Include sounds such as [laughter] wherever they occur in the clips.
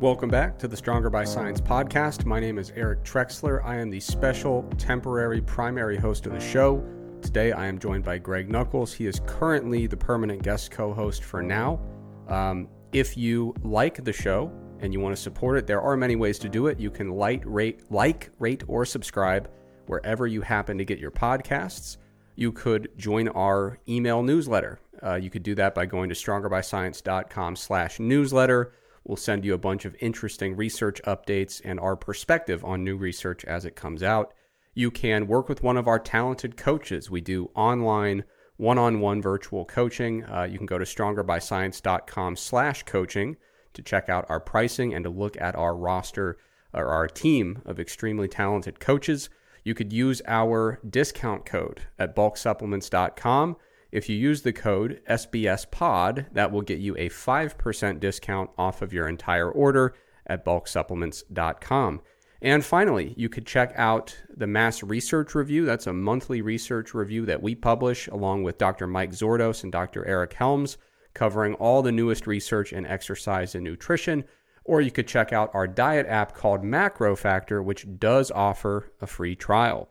Welcome back to the Stronger by Science podcast. My name is Eric Trexler. I am the special, temporary, primary host of the show. Today I am joined by Greg Nuckols. He is currently the permanent guest co host for now. Um, if you like the show and you want to support it, there are many ways to do it. You can like, rate, like, rate, or subscribe wherever you happen to get your podcasts. You could join our email newsletter. Uh, you could do that by going to strongerbyscience.com slash newsletter. We'll send you a bunch of interesting research updates and our perspective on new research as it comes out. You can work with one of our talented coaches. We do online one-on-one virtual coaching. Uh, you can go to strongerbyscience.com slash coaching to check out our pricing and to look at our roster or our team of extremely talented coaches. You could use our discount code at bulksupplements.com. If you use the code SBSPOD, that will get you a 5% discount off of your entire order at bulksupplements.com. And finally, you could check out the Mass Research Review. That's a monthly research review that we publish along with Dr. Mike Zourdos and Dr. Eric Helms, covering all the newest research in exercise and nutrition. Or you could check out our diet app called MacroFactor, which does offer a free trial.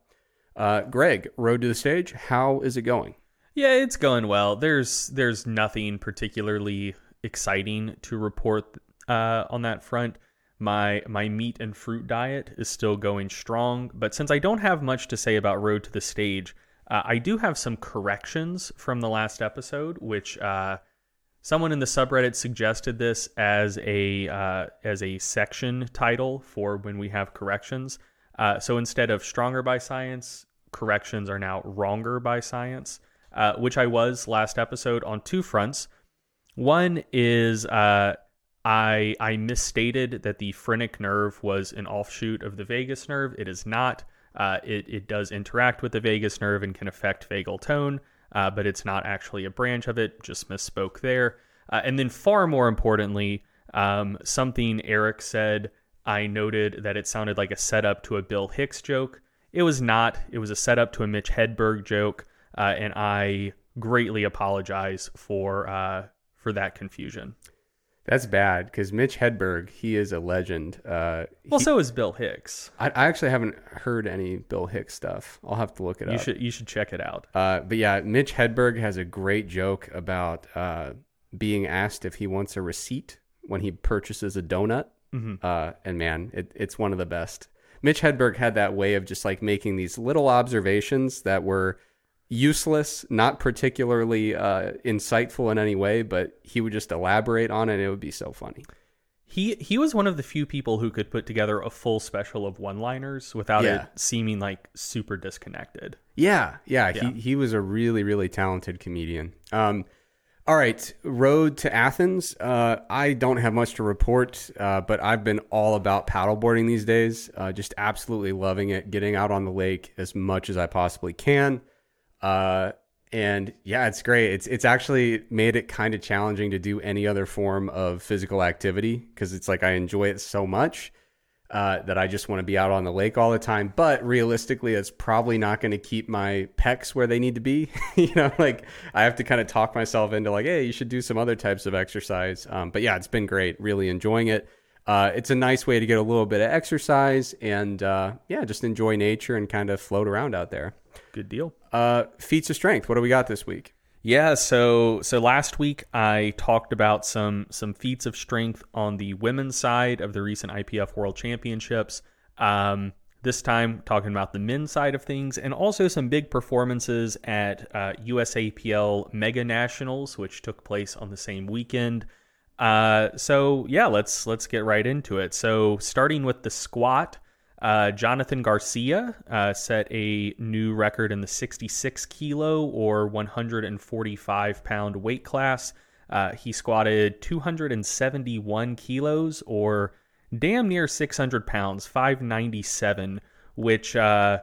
Uh, Greg, road to the stage, how is it going? Yeah, it's going well. There's there's nothing particularly exciting to report uh, on that front. My my meat and fruit diet is still going strong, but since I don't have much to say about Road to the Stage, uh, I do have some corrections from the last episode, which uh, someone in the subreddit suggested this as a uh, as a section title for when we have corrections. Uh, so instead of stronger by science, corrections are now wronger by science uh, which I was last episode on two fronts. One is uh, I I misstated that the phrenic nerve was an offshoot of the vagus nerve. It is not. Uh, it it does interact with the vagus nerve and can affect vagal tone, uh, but it's not actually a branch of it. Just misspoke there. Uh, and then far more importantly, um, something Eric said. I noted that it sounded like a setup to a Bill Hicks joke. It was not. It was a setup to a Mitch Hedberg joke uh, and I greatly apologize for uh, for that confusion. That's bad because Mitch Hedberg, he is a legend. Uh, well, he, so is Bill Hicks. I, I, actually haven't heard any Bill Hicks stuff. I'll have to look it you up. Should, you should check it out. Uh, but yeah, Mitch Hedberg has a great joke about uh, being asked if he wants a receipt when he purchases a donut. Mm-hmm. Uh, and man, it, it's one of the best. Mitch Hedberg had that way of just like making these little observations that were – useless, not particularly uh, insightful in any way, but he would just elaborate on it. and It would be so funny. He he was one of the few people who could put together a full special of one-liners without yeah. it seeming like super disconnected. Yeah, yeah, yeah, He he was a really really talented comedian. Um, all right, road to Athens. Uh, I don't have much to report, uh, but I've been all about paddleboarding these days. Uh, just absolutely loving it, getting out on the lake as much as I possibly can. Uh, and yeah, it's great. It's it's actually made it kind of challenging to do any other form of physical activity because it's like I enjoy it so much uh, that I just want to be out on the lake all the time. But realistically, it's probably not going to keep my pecs where they need to be. [laughs] you know, like I have to kind of talk myself into like, hey, you should do some other types of exercise. Um, but yeah, it's been great. Really enjoying it. Uh, it's a nice way to get a little bit of exercise and uh, yeah, just enjoy nature and kind of float around out there. Good deal. Uh, feats of strength. What do we got this week? Yeah, so so last week I talked about some some feats of strength on the women's side of the recent IPF World Championships. Um, this time talking about the men's side of things and also some big performances at uh, USAPL Mega Nationals, which took place on the same weekend. Uh, so yeah, let's let's get right into it. So starting with the squat, uh, Jonathan Garcia uh, set a new record in the 66 kilo or 145 pound weight class. Uh, he squatted 271 kilos or damn near 600 pounds, 597, which uh,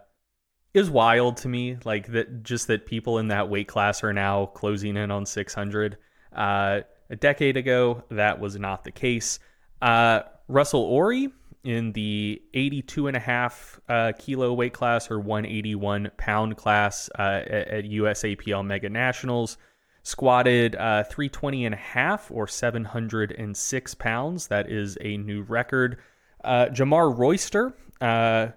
is wild to me. Like that, just that people in that weight class are now closing in on 600. Uh, a decade ago, that was not the case. Uh, Russel Orhii in the 82 and a half uh, kilo weight class or 181 pound class uh, at, at USAPL Mega Nationals squatted uh, 320 and a half or 706 pounds. That is a new record. Uh, Jamar Royster, uh,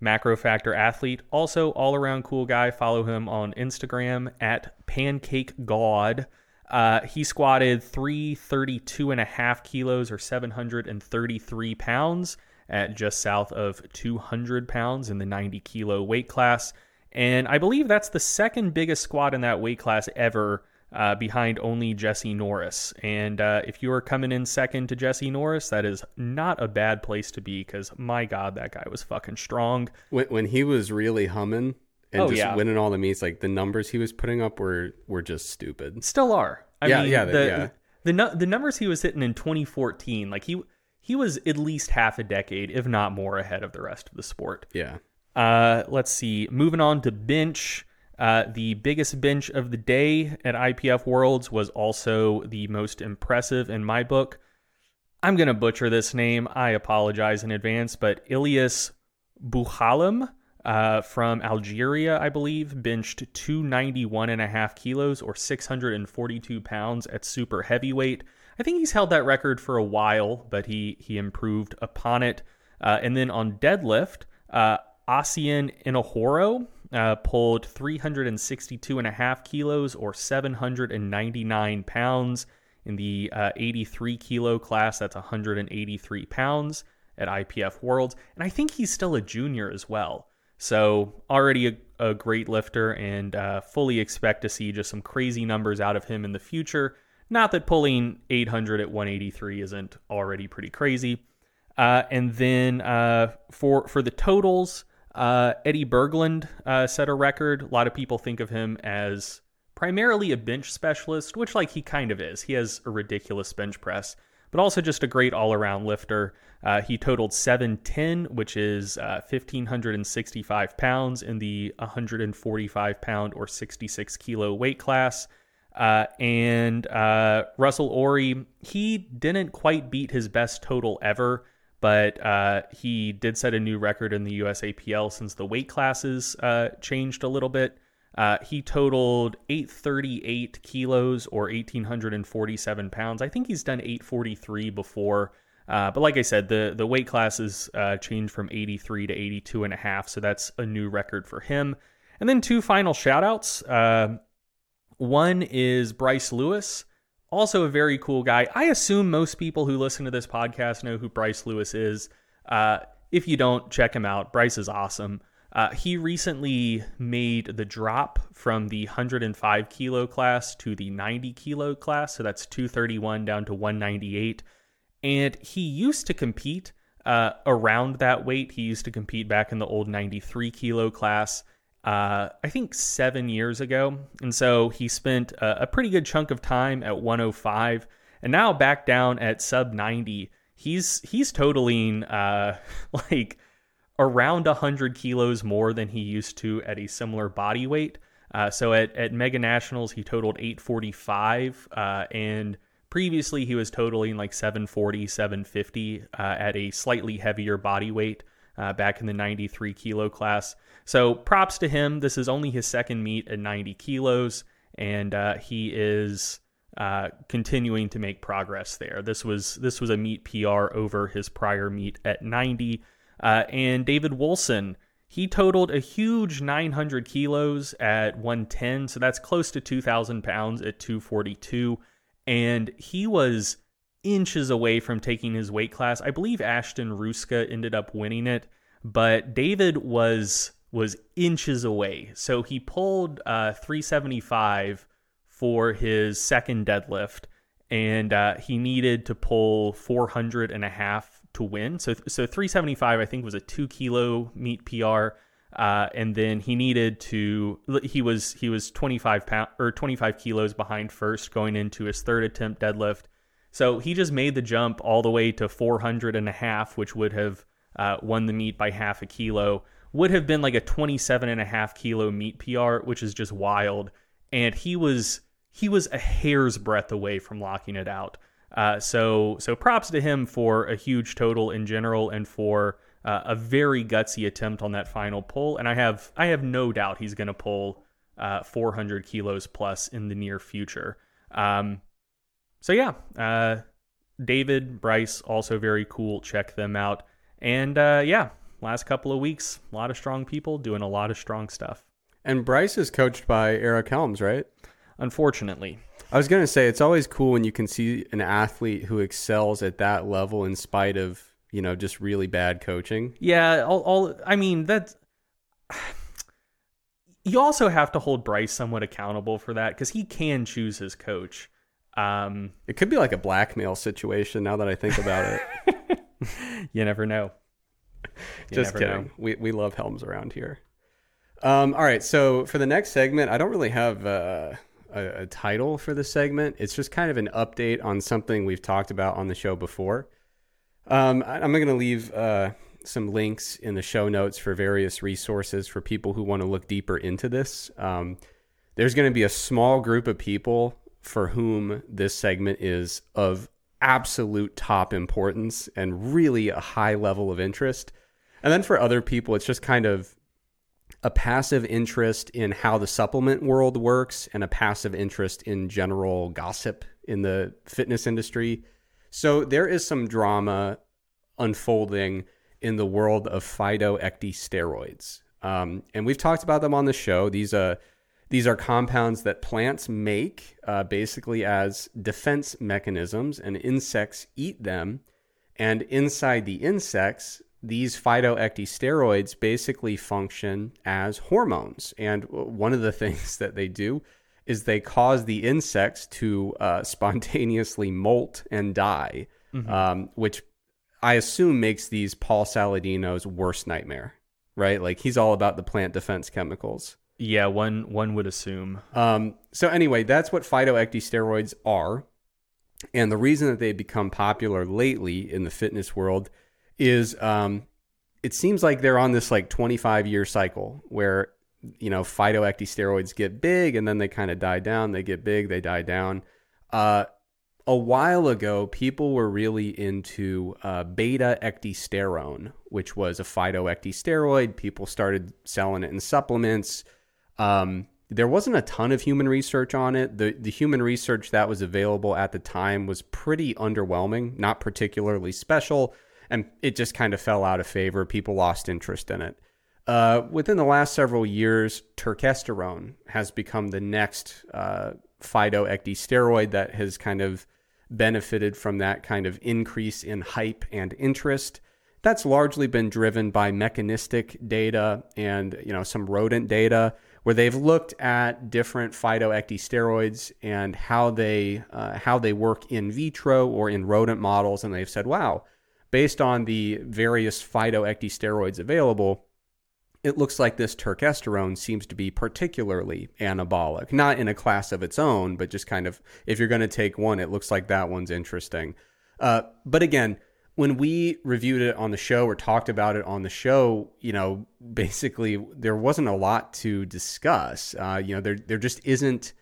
MacroFactor athlete, also all around cool guy. Follow him on Instagram at Pancake God. Uh, he squatted 332 and a half kilos or 733 pounds at just south of 200 pounds in the 90 kilo weight class. And I believe that's the second biggest squat in that weight class ever, uh, behind only Jesse Norris. And uh, if you are coming in second to Jesse Norris, that is not a bad place to be because my God, that guy was fucking strong. When, when he was really humming and Oh, just yeah. winning all the meets, like the numbers he was putting up were were just stupid. Still are. I Yeah, mean, yeah, the, yeah. the nu- the numbers he was hitting in 2014, like he he was at least half a decade, if not more, ahead of the rest of the sport. Yeah. Uh, let's see. Moving on to bench. Uh, the biggest bench of the day at IPF Worlds was also the most impressive in my book. I'm going to butcher this name. I apologize in advance, but Ilias Bouhalim uh, from Algeria, I believe, benched 291 and a half kilos or 642 pounds at super heavyweight. I think he's held that record for a while, but he he improved upon it. Uh, and then on deadlift, uh, Asian Inohoro uh, pulled 362 and a half kilos or 799 pounds in the uh, 83 kilo class. That's 183 pounds at IPF Worlds. And I think he's still a junior as well. So already a, a great lifter and uh, fully expect to see just some crazy numbers out of him in the future. Not that pulling 800 at 183 isn't already pretty crazy. Uh, and then uh, for for the totals, uh, Eddie Berglund uh, set a record. A lot of people think of him as primarily a bench specialist, which like he kind of is. He has a ridiculous bench press, but also just a great all around lifter. Uh, he totaled 710, which is uh, 1,565 pounds in the 145 pound or 66 kilo weight class. Uh, and uh, Russel Orhii, he didn't quite beat his best total ever, but uh, he did set a new record in the USAPL since the weight classes uh, changed a little bit. Uh, he totaled 838 kilos or 1,847 pounds. I think he's done 843 before. Uh, but like I said, the, the weight classes uh, changed from 83 to 82 and a half. So that's a new record for him. And then two final shout outs. Uh, one is Bryce Lewis, also a very cool guy. I assume most people who listen to this podcast know who Bryce Lewis is. Uh, if you don't, check him out. Bryce is awesome. Uh, he recently made the drop from the 105 kilo class to the 90 kilo class. So that's 231 down to 198. And he used to compete uh, around that weight. He used to compete back in the old 93 kilo class uh, I think seven years ago. And so he spent a, a, pretty good chunk of time at 105 and now back down at sub 90. He's he's totaling uh, [laughs] like around 100 kilos more than he used to at a similar body weight. Uh, so at, at Mega Nationals, he totaled 845. Uh, and previously, he was totaling like 740, 750 uh, at a slightly heavier body weight uh, back in the 93 kilo class. So props to him. This is only his second meet at 90 kilos, and uh, he is uh, continuing to make progress there. This was this was a meet PR over his prior meet at 90. Uh, and David Wilson, he totaled a huge 900 kilos at 110, so that's close to 2,000 pounds at 242, and he was inches away from taking his weight class. I believe Ashton Rouska ended up winning it, but David was was inches away. So he pulled uh, 375 for his second deadlift, and uh, he needed to pull 400 and a half to win. So so 375 I think was a two kilo meet PR. Uh, and then he needed to he was he was 25 pound or 25 kilos behind first going into his third attempt deadlift so he just made the jump all the way to 400 and a half, which would have uh, won the meet by half a kilo. Would have been like a 27 and a half kilo meet PR, which is just wild. And he was he was a hair's breadth away from locking it out. Uh, so so props to him for a huge total in general and for uh, a very gutsy attempt on that final pull. And I have I have no doubt he's going to pull uh, 400 kilos plus in the near future. Um, so yeah, uh, David, Bryce, also very cool. Check them out. And uh, yeah, last couple of weeks, a lot of strong people doing a lot of strong stuff. And Bryce is coached by Eric Helms, right? Unfortunately. I was going to say it's always cool when you can see an athlete who excels at that level in spite of, you know, just really bad coaching. Yeah, all, all I mean, that's [sighs] you also have to hold Bryce somewhat accountable for that because he can choose his coach. Um, it could be like a blackmail situation now that I think about it. [laughs] you never know. You Just kidding. Know. We we love Helms around here. Um, all right, so for the next segment, I don't really have uh, a, a title for the segment. It's just kind of an update on something we've talked about on the show before. Um, I, am going to leave uh, some links in the show notes for various resources for people who want to look deeper into this. Um, there's going to be a small group of people for whom this segment is of absolute top importance and really a high level of interest. And then for other people, it's just kind of a passive interest in how the supplement world works and a passive interest in general gossip in the fitness industry. So there is some drama unfolding in the world of phytoecdysteroids. Um, and we've talked about them on the show. These uh, these are compounds that plants make uh, basically as defense mechanisms, and insects eat them. And inside the insects, these phytoecdysteroids basically function as hormones. And one of the [laughs] things that they do is they cause the insects to uh, [laughs] spontaneously molt and die, mm-hmm. um, which I assume makes these Paul Saladino's worst nightmare, right? Like he's all about the plant defense chemicals. Yeah, one one would assume. Um, so anyway, that's what phytoecdysteroids are, and the reason that they've become popular lately in the fitness world is um, it seems like they're on this like 25 year cycle where you know phytoecdysteroids get big and then they kind of die down. They get big, they die down. Uh, a while ago, people were really into uh, beta ecdysterone, which was a phytoecdysteroid. People started selling it in supplements. Um, there wasn't a ton of human research on it. The the human research that was available at the time was pretty underwhelming, not particularly special, and it just kind of fell out of favor. People lost interest in it. Uh, within the last several years, turkesterone has become the next uh, phytoecdysteroid that has kind of benefited from that kind of increase in hype and interest. That's largely been driven by mechanistic data and you know some rodent data where they've looked at different phytoecdysteroids and how they uh, how they work in vitro or in rodent models, and they've said, wow, based on the various phytoecdysteroids available, it looks like this turkesterone seems to be particularly anabolic, not in a class of its own, but just kind of if you're going to take one, it looks like that one's interesting. Uh, but again, when we reviewed it on the show or talked about it on the show, you know, basically there wasn't a lot to discuss. Uh, you know, there there just isn't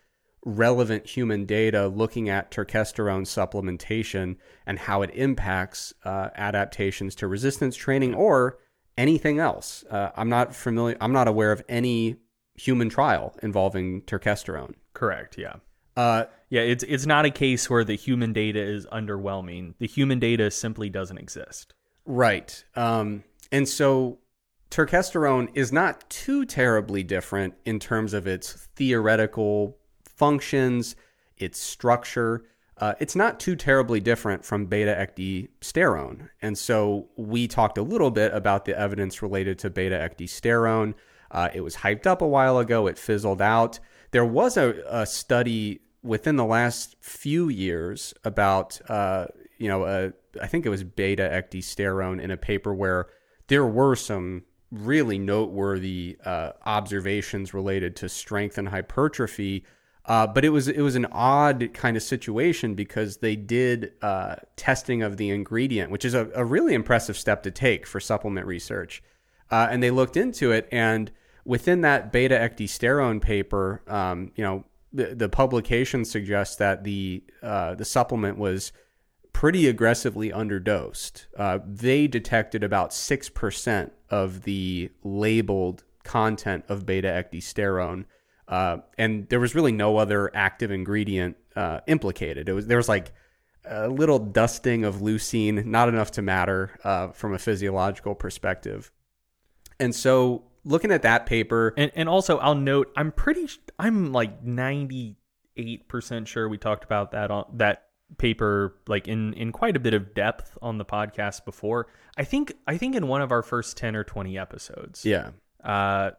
relevant human data looking at turkesterone supplementation and how it impacts uh, adaptations to resistance training or anything else. Uh, I'm not familiar. I'm not aware of any human trial involving turkesterone. Correct. Yeah. Uh, yeah. It's it's not a case where the human data is underwhelming. The human data simply doesn't exist. Right. Um, and so turkesterone is not too terribly different in terms of its theoretical functions, its structure uh, it's not too terribly different from beta ecdysterone. And so we talked a little bit about the evidence related to beta ecdysterone. Uh, it was hyped up a while ago, it fizzled out. There was a, a study within the last few years about, uh, you know, I think it was beta ecdysterone in a paper where there were some really noteworthy uh, observations related to strength and hypertrophy uh, but it was it was an odd kind of situation because they did uh, testing of the ingredient, which is a, a, really impressive step to take for supplement research. Uh, and they looked into it, and within that beta ecdysterone paper, um, you know, the, the, publication suggests that the uh, the supplement was pretty aggressively underdosed. Uh, they detected about six percent of the labeled content of beta ecdysterone Uh, and there was really no other active ingredient uh, implicated. It was there was like a little dusting of leucine, not enough to matter uh, from a physiological perspective. And so, looking at that paper, And and also I'll note I'm pretty I'm like 98% sure we talked about that on that paper like in in quite a bit of depth on the podcast before. I think I think in one of our first 10 or 20 episodes. yeah, Uh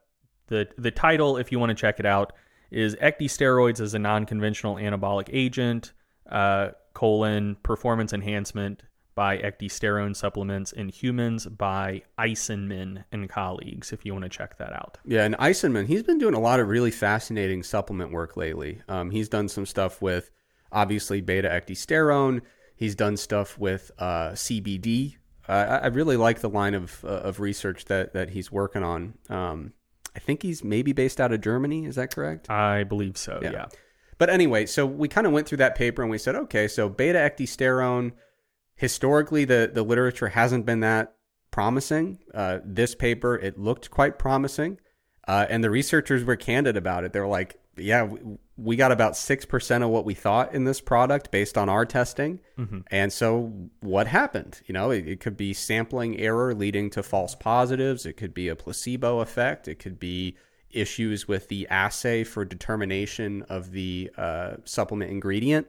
the the title if you want to check it out is Ecdysteroids as a non-conventional anabolic agent, uh colon performance enhancement by ecdysterone supplements in humans by Isenmann and colleagues if you want to check that out. Yeah, and Isenmann, he's been doing a lot of really fascinating supplement work lately. Um, he's done some stuff with obviously beta ecdysterone. He's done stuff with uh, CBD. Uh, I, I really like the line of uh, of research that that he's working on. Um, I think he's maybe based out of Germany. Is that correct? I believe so. Yeah. Yeah. But anyway, so we kind of went through that paper and we said, okay, so beta ecdysterone, historically, the, the literature hasn't been that promising. Uh, this paper, it looked quite promising. Uh, and the researchers were candid about it. They were like, yeah, we, got about 6% of what we thought in this product based on our testing. And so what happened? You know, it, it could be sampling error leading to false positives. It could be a placebo effect. It could be issues with the assay for determination of the uh, supplement ingredient.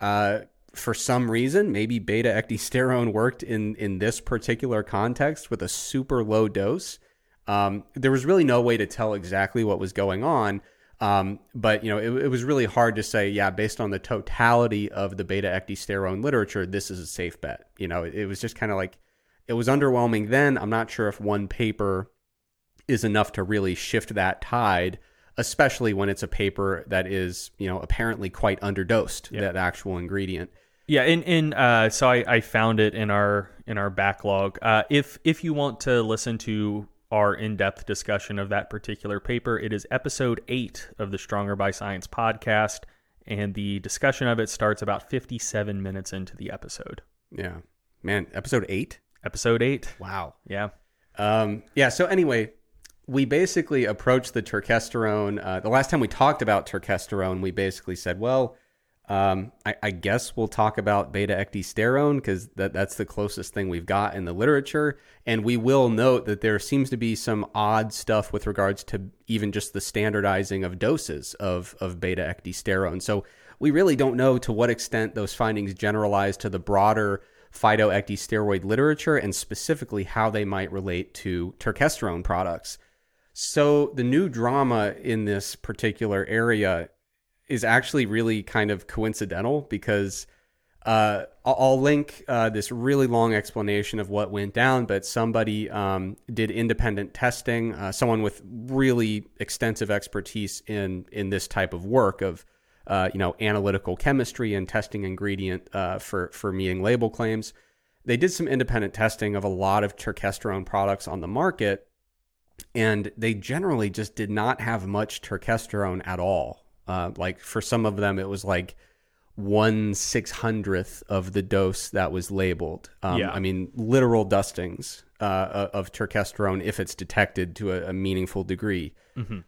Uh, for some reason, maybe beta ecdysterone worked in in this particular context with a super low dose. Um, there was really no way to tell exactly what was going on. Um, but you know, it, it was really hard to say, yeah, based on the totality of the beta ecdysterone literature, this is a safe bet. You know, it, it was just kind of like it was underwhelming then. I'm not sure if one paper is enough to really shift that tide, especially when it's a paper that is, you know, apparently quite underdosed, that actual ingredient. Yeah, and and uh, so I, I found it in our in our backlog. Uh, if if you want to listen to our in depth discussion of that particular paper, it is episode eight of the Stronger by Science podcast, and the discussion of it starts about fifty seven minutes into the episode. Yeah. Man, episode eight? Episode eight. Wow. Yeah. Um, yeah. So anyway, we basically approached the turkesterone. Uh, the last time we talked about turkesterone, we basically said, well, um, I, I guess we'll talk about beta ecdysterone because that, that's the closest thing we've got in the literature. And we will note that there seems to be some odd stuff with regards to even just the standardizing of doses of, of beta ecdysterone. So we really don't know to what extent those findings generalize to the broader phytoecdysteroid literature and specifically how they might relate to turkesterone products. So the new drama in this particular area is actually really kind of coincidental because uh, I'll, link uh, this really long explanation of what went down, but somebody um, did independent testing, uh, someone with really extensive expertise in in this type of work of uh, you know analytical chemistry and testing ingredient uh, for for meeting label claims. They did some independent testing of a lot of turkesterone products on the market, and they generally just did not have much turkesterone at all. Uh, like for some of them, it was like one six hundredth of the dose that was labeled. Um, Yeah. I mean, literal dustings uh, of turkesterone if it's detected to a, a meaningful degree.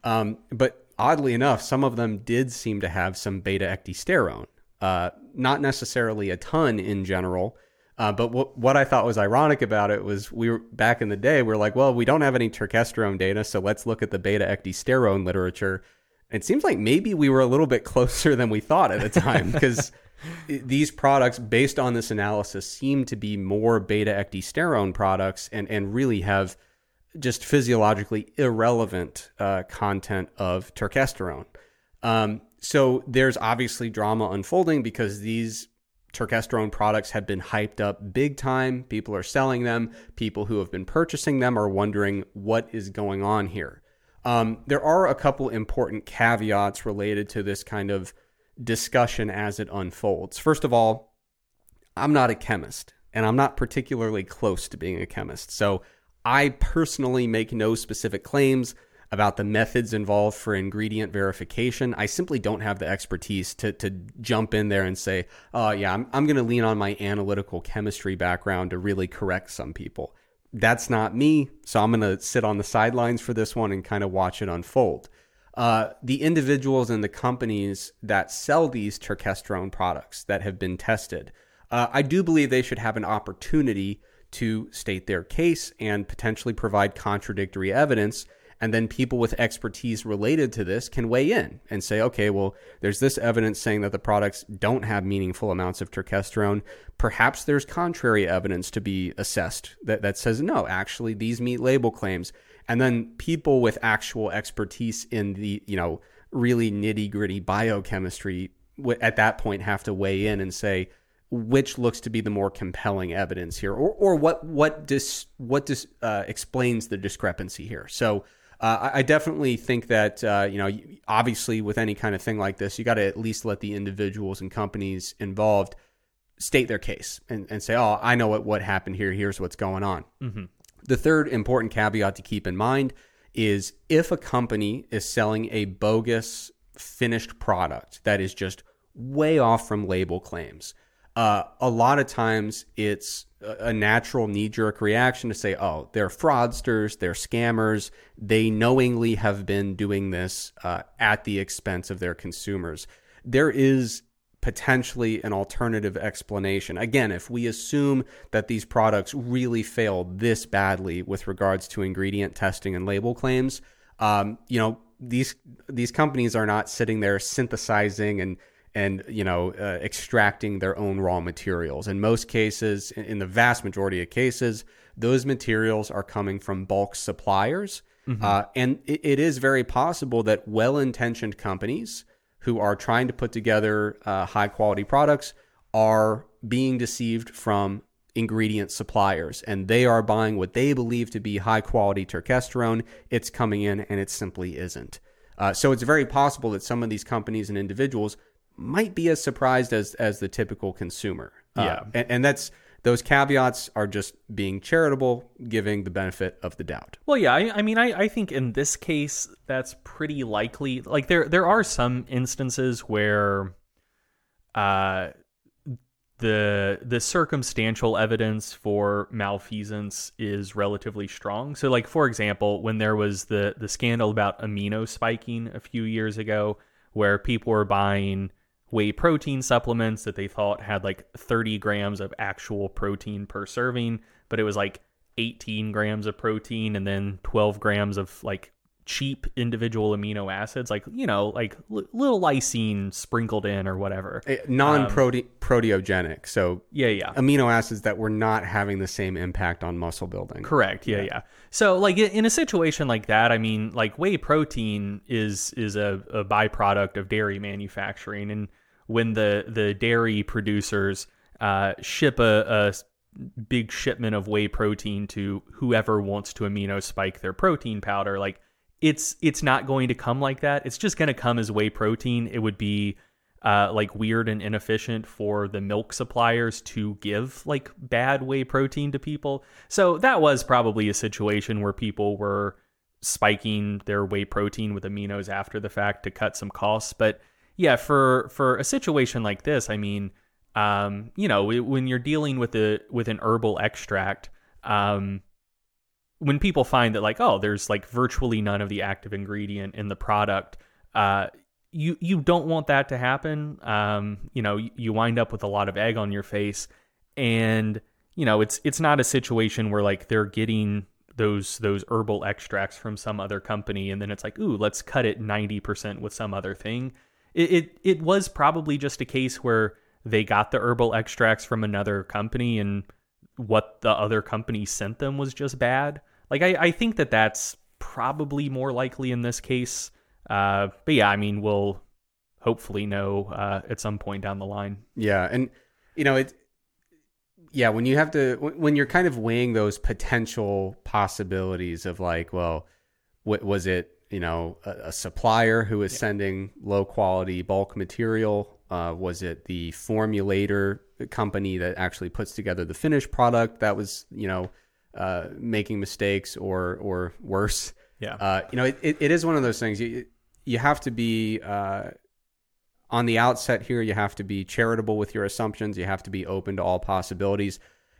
Um, but oddly enough, some of them did seem to have some beta ecdysterone. Uh, not necessarily a ton in general. Uh, but what what I thought was ironic about it was we were back in the day. We are like, well, we don't have any turkesterone data, so let's look at the beta ecdysterone literature. It seems like maybe we were a little bit [laughs] closer than we thought at the time because [laughs] these products, based on this analysis, seem to be more beta ecdysterone products and and really have just physiologically irrelevant uh, content of turkesterone. Um, so there's obviously drama unfolding because these turkesterone products have been hyped up big time. People are selling them. People who have been purchasing them are wondering what is going on here. Um, there are a couple important caveats related to this kind of discussion as it unfolds. First of all, I'm not a chemist and I'm not particularly close to being a chemist. So I personally make no specific claims about the methods involved for ingredient verification. I simply don't have the expertise to, to jump in there and say, oh, yeah, I'm, I'm going to lean on my analytical chemistry background to really correct some people. That's not me. So I'm going to sit on the sidelines for this one and kind of watch it unfold. uh, the individuals and the companies that sell these turkesterone products that have been tested, uh, I do believe they should have an opportunity to state their case and potentially provide contradictory evidence. And then people with expertise related to this can weigh in and say, okay, well, there's this evidence saying that the products don't have meaningful amounts of turkesterone. Perhaps there's contrary evidence to be assessed that, that says, no, actually, these meet label claims. And then people with actual expertise in the, you know, really nitty gritty biochemistry at that point have to weigh in and say, which looks to be the more compelling evidence here, or or what what dis what dis, uh, explains the discrepancy here. So. Uh, I definitely think that uh, you know, obviously, with any kind of thing like this, you got to at least let the individuals and companies involved state their case and, and say, "Oh, I know what what happened here. Here's what's going on." Mm-hmm. The third important caveat to keep in mind is if a company is selling a bogus finished product that is just way off from label claims uh, a lot of times it's a natural knee jerk reaction to say, oh, they're fraudsters, they're scammers. They knowingly have been doing this uh, at the expense of their consumers. There is potentially an alternative explanation. Again, if we assume that these products really failed this badly with regards to ingredient testing and label claims, um, you know, these these companies are not sitting there synthesizing and and you know uh, extracting their own raw materials. In most cases, in the vast majority of cases, those materials are coming from bulk suppliers, mm-hmm. uh, and it, it is very possible that well-intentioned companies who are trying to put together uh, high-quality products are being deceived from ingredient suppliers and they are buying what they believe to be high quality turkesterone. It's coming in and it simply isn't. Uh, so it's very possible that some of these companies and individuals might be as surprised as as the typical consumer. Uh, yeah, and, and, that's those caveats are just being charitable, giving the benefit of the doubt. Well, yeah, I, I mean, I, I think in this case that's pretty likely. Like there there are some instances where, uh, the the circumstantial evidence for malfeasance is relatively strong. So, like for example, when there was the the scandal about amino spiking a few years ago, where people were buying whey protein supplements that they thought had like 30 grams of actual protein per serving, but it was like 18 grams of protein and then 12 grams of like cheap individual amino acids, like you know, like l- little lysine sprinkled in or whatever. Eh, non proteogenic, so yeah, yeah, amino acids that were not having the same impact on muscle building. Correct. Yeah, yeah. yeah. So like in a situation like that, I mean, like whey protein is is a, a byproduct of dairy manufacturing, and when the the dairy producers uh, ship a, a big shipment of whey protein to whoever wants to amino spike their protein powder, like it's it's not going to come like that. It's just going to come as whey protein. It would be uh, like weird and inefficient for the milk suppliers to give like bad whey protein to people. So that was probably a situation where people were spiking their whey protein with aminos after the fact to cut some costs. But yeah, for for a situation like this, I mean, um, you know, when you're dealing with a with an herbal extract, um, when people find that like oh there's like virtually none of the active ingredient in the product uh, you you don't want that to happen. Um, you know you wind up with a lot of egg on your face. And you know it's it's not a situation where like they're getting those those herbal extracts from some other company and then it's like ooh let's cut it 90% with some other thing. It, it it was probably just a case where they got the herbal extracts from another company and what the other company sent them was just bad. Like I, I think that that's probably more likely in this case. Uh, but yeah, I mean, we'll hopefully know uh, at some point down the line. Yeah, and you know it. Yeah, when you have to, when you're kind of weighing those potential possibilities of like, well, what was it? You know, a, a supplier who is yeah. sending low quality bulk material. Uh, was it the formulator company that actually puts together the finished product? That was, you know, uh, making mistakes or or worse. Yeah. Uh, you know, it, it, it is one of those things. You you have to be uh, on the outset here. You have to be charitable with your assumptions. You have to be open to all possibilities.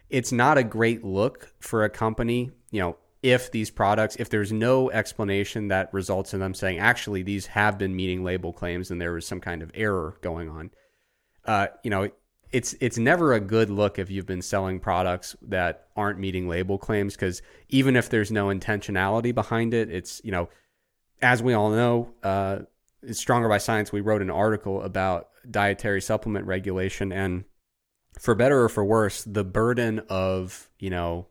It's not a great look for a company. You know, if these products, if there's no explanation that results in them saying, actually, these have been meeting label claims and there was some kind of error going on, uh, you know, it's it's never a good look if you've been selling products that aren't meeting label claims because even if there's no intentionality behind it, it's you know, as we all know, uh, Stronger by Science, we wrote an article about dietary supplement regulation and for better or for worse, the burden of, you know,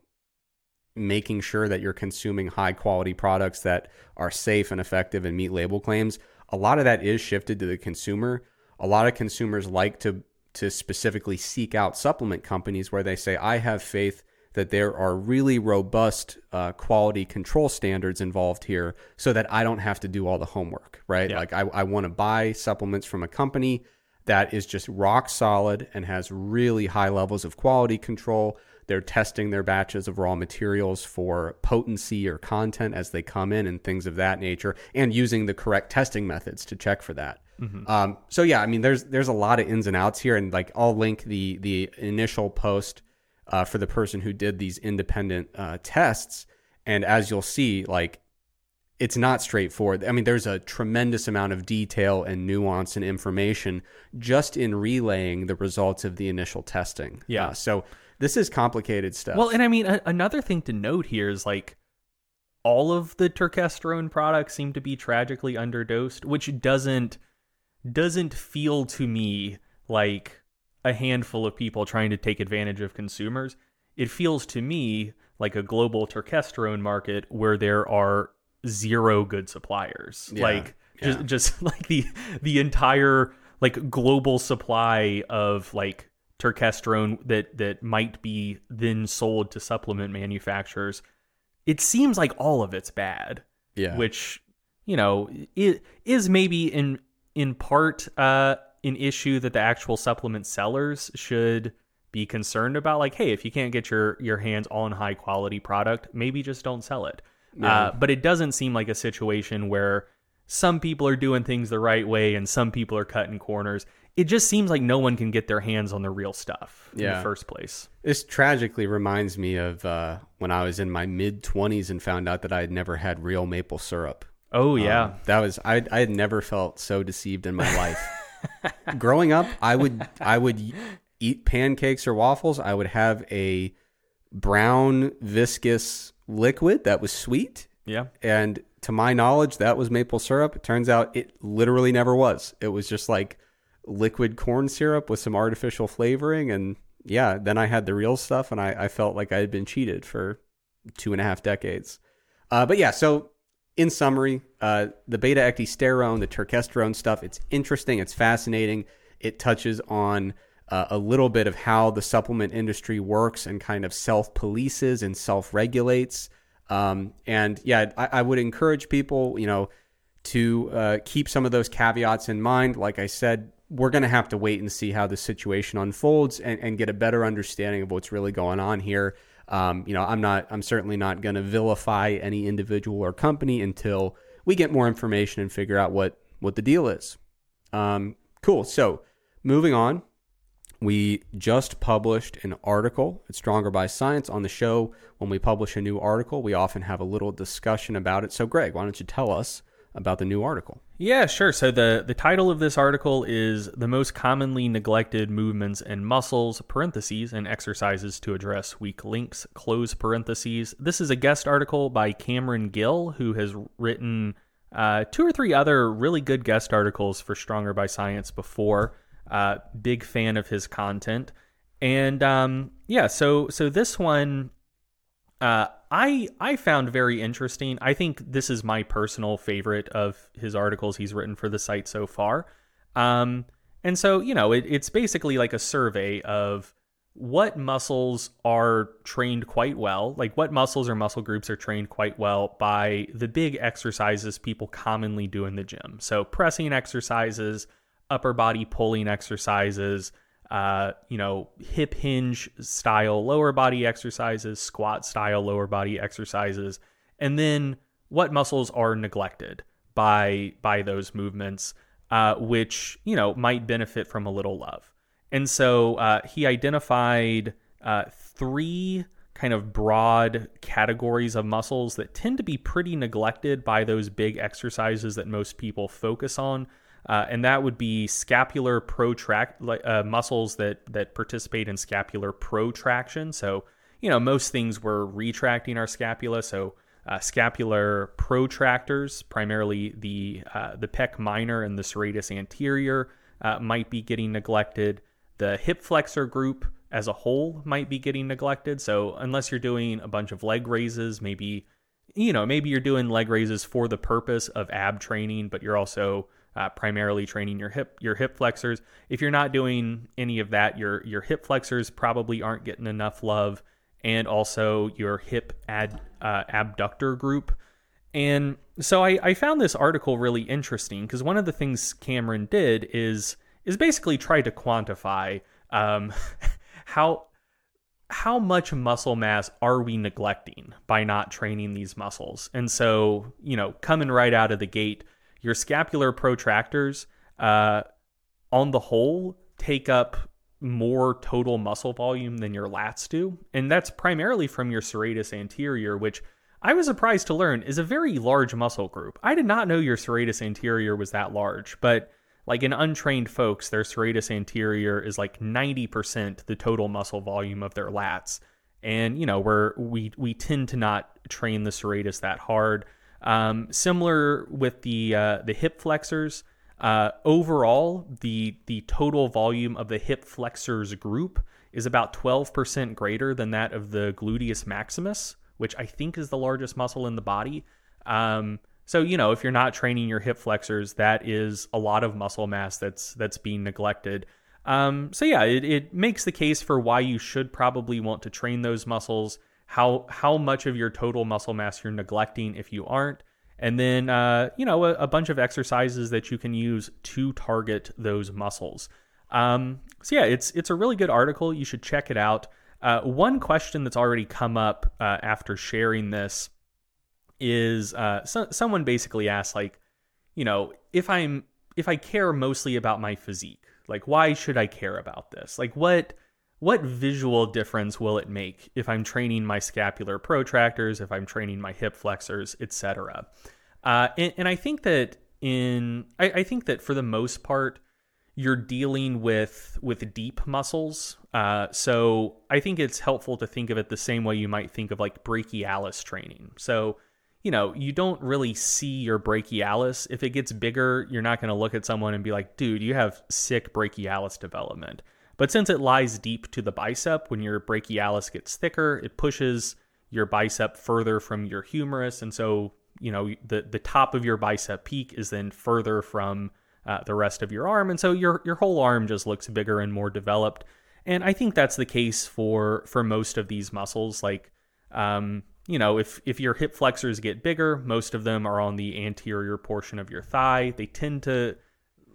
making sure that you're consuming high quality products that are safe and effective and meet label claims, a lot of that is shifted to the consumer. A lot of consumers like to to specifically seek out supplement companies where they say, I have faith that there are really robust uh, quality control standards involved here so that I don't have to do all the homework, right? Yeah. Like, I, I want to buy supplements from a company that is just rock solid and has really high levels of quality control. They're testing their batches of raw materials for potency or content as they come in and things of that nature, and using the correct testing methods to check for that. Mm-hmm. Um, so yeah, I mean, there's there's a lot of ins and outs here, and like I'll link the the initial post uh, for the person who did these independent uh, tests, and as you'll see, like it's not straightforward. I mean, there's a tremendous amount of detail and nuance and information just in relaying the results of the initial testing. Yeah. Uh, so this is complicated stuff. Well, and I mean, a- another thing to note here is like all of the turkesterone products seem to be tragically underdosed, which doesn't doesn't feel to me like a handful of people trying to take advantage of consumers. It feels to me like a global turkesterone market where there are zero good suppliers. Yeah, like yeah. just just [laughs] like the the entire like global supply of like turkesterone that that might be then sold to supplement manufacturers. It seems like all of it's bad. Yeah. Which, you know, it is maybe in in part uh, an issue that the actual supplement sellers should be concerned about. Like, hey, if you can't get your your hands on high quality product, maybe just don't sell it. Yeah. Uh, but it doesn't seem like a situation where some people are doing things the right way and some people are cutting corners. It just seems like no one can get their hands on the real stuff in the first place. This tragically reminds me of uh, when I was in my mid 20s and found out that I had never had real maple syrup. Oh yeah, um, that was I. I had never felt so deceived in my life. [laughs] Growing up, I would I would eat pancakes or waffles. I would have a brown viscous liquid that was sweet. Yeah, and to my knowledge, that was maple syrup. It turns out it literally never was. It was just like liquid corn syrup with some artificial flavoring, and yeah, then I had the real stuff, and I, I felt like I had been cheated for two and a half decades. Uh, but yeah, so in summary, uh, the beta ecdysterone, the turkesterone stuff, it's interesting, it's fascinating. It touches on uh, a little bit of how the supplement industry works and kind of self polices and self regulates. Um, and yeah, I, I, would encourage people, you know, to uh, keep some of those caveats in mind. Like I said, we're going to have to wait and see how the situation unfolds and, and get a better understanding of what's really going on here. Um, you know, I'm not, I'm certainly not going to vilify any individual or company until we get more information and figure out what what the deal is. Um, cool. So moving on, we just published an article at Stronger by Science on the show. When we publish a new article, we often have a little discussion about it. So, Greg, why don't you tell us about the new article. Yeah, sure. So the the title of this article is the most commonly neglected movements and muscles parentheses and exercises to address weak links close parentheses. This is a guest article by Cameron Gill who has written uh, two or three other really good guest articles for Stronger by Science before. Uh, big fan of his content, and um, yeah, so so this one uh, I I found very interesting. I think this is my personal favorite of his articles he's written for the site so far. Um, and so you know, it, it's basically like a survey of what muscles are trained quite well, like what muscles or muscle groups are trained quite well by the big exercises people commonly do in the gym. So pressing exercises, upper body pulling exercises uh, you know, hip hinge style lower body exercises, squat style lower body exercises, and then what muscles are neglected by by those movements, uh, which you know might benefit from a little love. And so uh, he identified uh, three kind of broad categories of muscles that tend to be pretty neglected by those big exercises that most people focus on. Uh, and that would be scapular protract uh, muscles that that participate in scapular protraction. So, you know, most things we're retracting our scapula. So, uh, scapular protractors, primarily the uh, the pec minor and the serratus anterior, uh, might be getting neglected. The hip flexor group as a whole might be getting neglected. So unless you're doing a bunch of leg raises, maybe you know maybe you're doing leg raises for the purpose of ab training, but you're also uh, primarily training your hip your hip flexors. If you're not doing any of that, your your hip flexors probably aren't getting enough love, and also your hip ad, uh, abductor group. And so I, I found this article really interesting because one of the things Cameron did is is basically try to quantify um, [laughs] how how much muscle mass are we neglecting by not training these muscles? And so, you know, coming right out of the gate, your scapular protractors, uh, on the whole, take up more total muscle volume than your lats do. And that's primarily from your serratus anterior, which I was surprised to learn is a very large muscle group. I did not know your serratus anterior was that large, but like in untrained folks, their serratus anterior is like 90% the total muscle volume of their lats. And, you know, where we, we tend to not train the serratus that hard. Um, similar with the, uh, the hip flexors. Uh, overall, the, the total volume of the hip flexors group is about 12% greater than that of the gluteus maximus, which I think is the largest muscle in the body. Um, so, you know, if you're not training your hip flexors, that is a lot of muscle mass that's that's being neglected. Um, so yeah, it, it makes the case for why you should probably want to train those muscles, how how much of your total muscle mass you're neglecting if you aren't, and then uh, you know a, a, bunch of exercises that you can use to target those muscles. Um, so yeah, it's it's a really good article. You should check it out. Uh, one question that's already come up uh, after sharing this is uh, so, someone basically asked like, you know, if I'm if I care mostly about my physique, like why should I care about this? Like what what visual difference will it make if I'm training my scapular protractors, if I'm training my hip flexors, etc. Uh, and, and, I think that in I, I, think that for the most part, you're dealing with with deep muscles. Uh, so I think it's helpful to think of it the same way you might think of like brachialis training. So you know, you don't really see your brachialis. If it gets bigger, you're not going to look at someone and be like, dude, you have sick brachialis development. But since it lies deep to the bicep, when your brachialis gets thicker, it pushes your bicep further from your humerus. And so, you know, the, the top of your bicep peak is then further from uh, the rest of your arm. And so your, your whole arm just looks bigger and more developed. And I think that's the case for, for most of these muscles. Like, um, you know, if if your hip flexors get bigger, most of them are on the anterior portion of your thigh. They tend to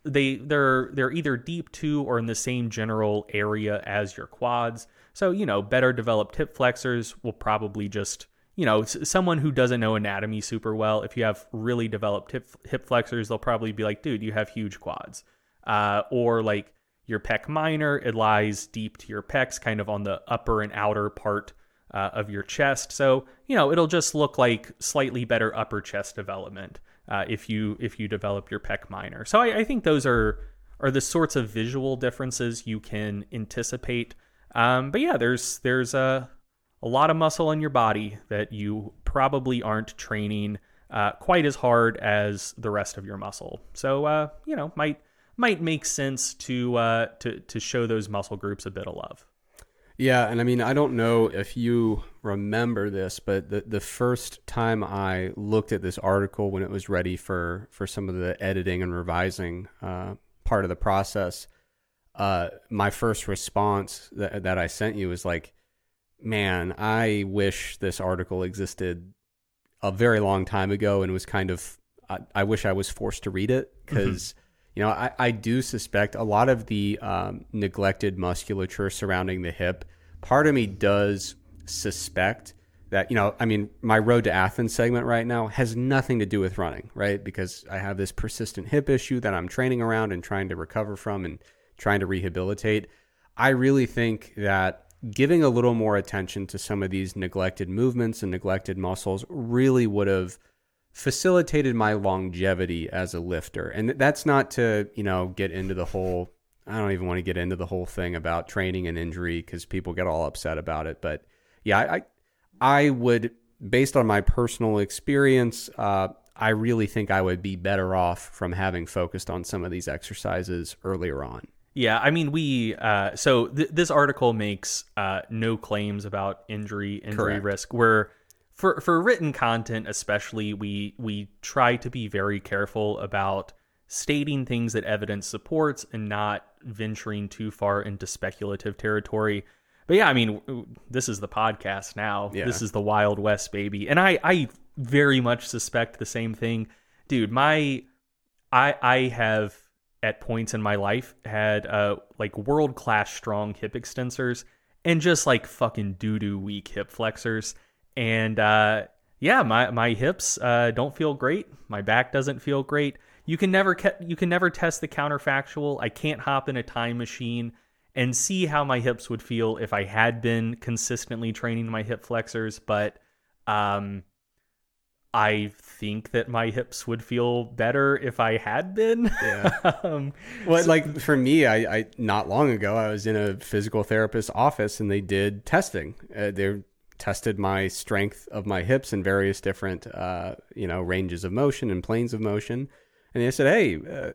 they they're they're either deep to or in the same general area as your quads. So, you know, better developed hip flexors will probably just, you know, someone who doesn't know anatomy super well, if you have really developed hip, hip flexors, they'll probably be like, dude, you have huge quads. Uh, or like your pec minor, it lies deep to your pecs, kind of on the upper and outer part uh, of your chest. So you know it'll just look like slightly better upper chest development uh, if you if you develop your pec minor. So I, I, think those are are the sorts of visual differences you can anticipate. Um, but yeah, there's there's a a lot of muscle in your body that you probably aren't training uh, quite as hard as the rest of your muscle. So uh, you know might might make sense to uh, to to show those muscle groups a bit of love. Yeah, and I mean, I don't know if you remember this, but the the first time I looked at this article when it was ready for for some of the editing and revising uh, part of the process, uh, my first response that that I sent you was like, "Man, I wish this article existed a very long time ago and was kind of. I, I wish I was forced to read it because." Mm-hmm you know, I, I do suspect a lot of the um, neglected musculature surrounding the hip. Part of me does suspect that, you know, I mean, my Road to Athens segment right now has nothing to do with running, right? Because I have this persistent hip issue that I'm training around and trying to recover from and trying to rehabilitate. I really think that giving a little more attention to some of these neglected movements and neglected muscles really would have facilitated my longevity as a lifter. And that's not to, you know, get into the whole I don't even want to get into the whole thing about training and injury because people get all upset about it. But yeah, I I would, based on my personal experience, uh, I really think I would be better off from having focused on some of these exercises earlier on. Yeah, I mean, we uh, so th- this article makes uh, no claims about injury injury Correct. risk. Where for for written content, especially, we we try to be very careful about stating things that evidence supports and not venturing too far into speculative territory. But yeah, I mean, this is the podcast now. Yeah. This is the Wild West, baby, and I I very much suspect the same thing, dude. My I I have at points in my life had uh like world class strong hip extensors and just like fucking doo doo weak hip flexors and uh yeah my my hips uh don't feel great my back doesn't feel great you can never ca- you can never test the counterfactual i can't hop in a time machine and see how my hips would feel if i had been consistently training my hip flexors but um I think that my hips would feel better if I had been. Yeah. [laughs] um, Well, like for me, I, I not long ago I was in a physical therapist's office and they did testing. Uh, they tested my strength of my hips in various different uh, you know ranges of motion and planes of motion, and they said, "Hey, uh,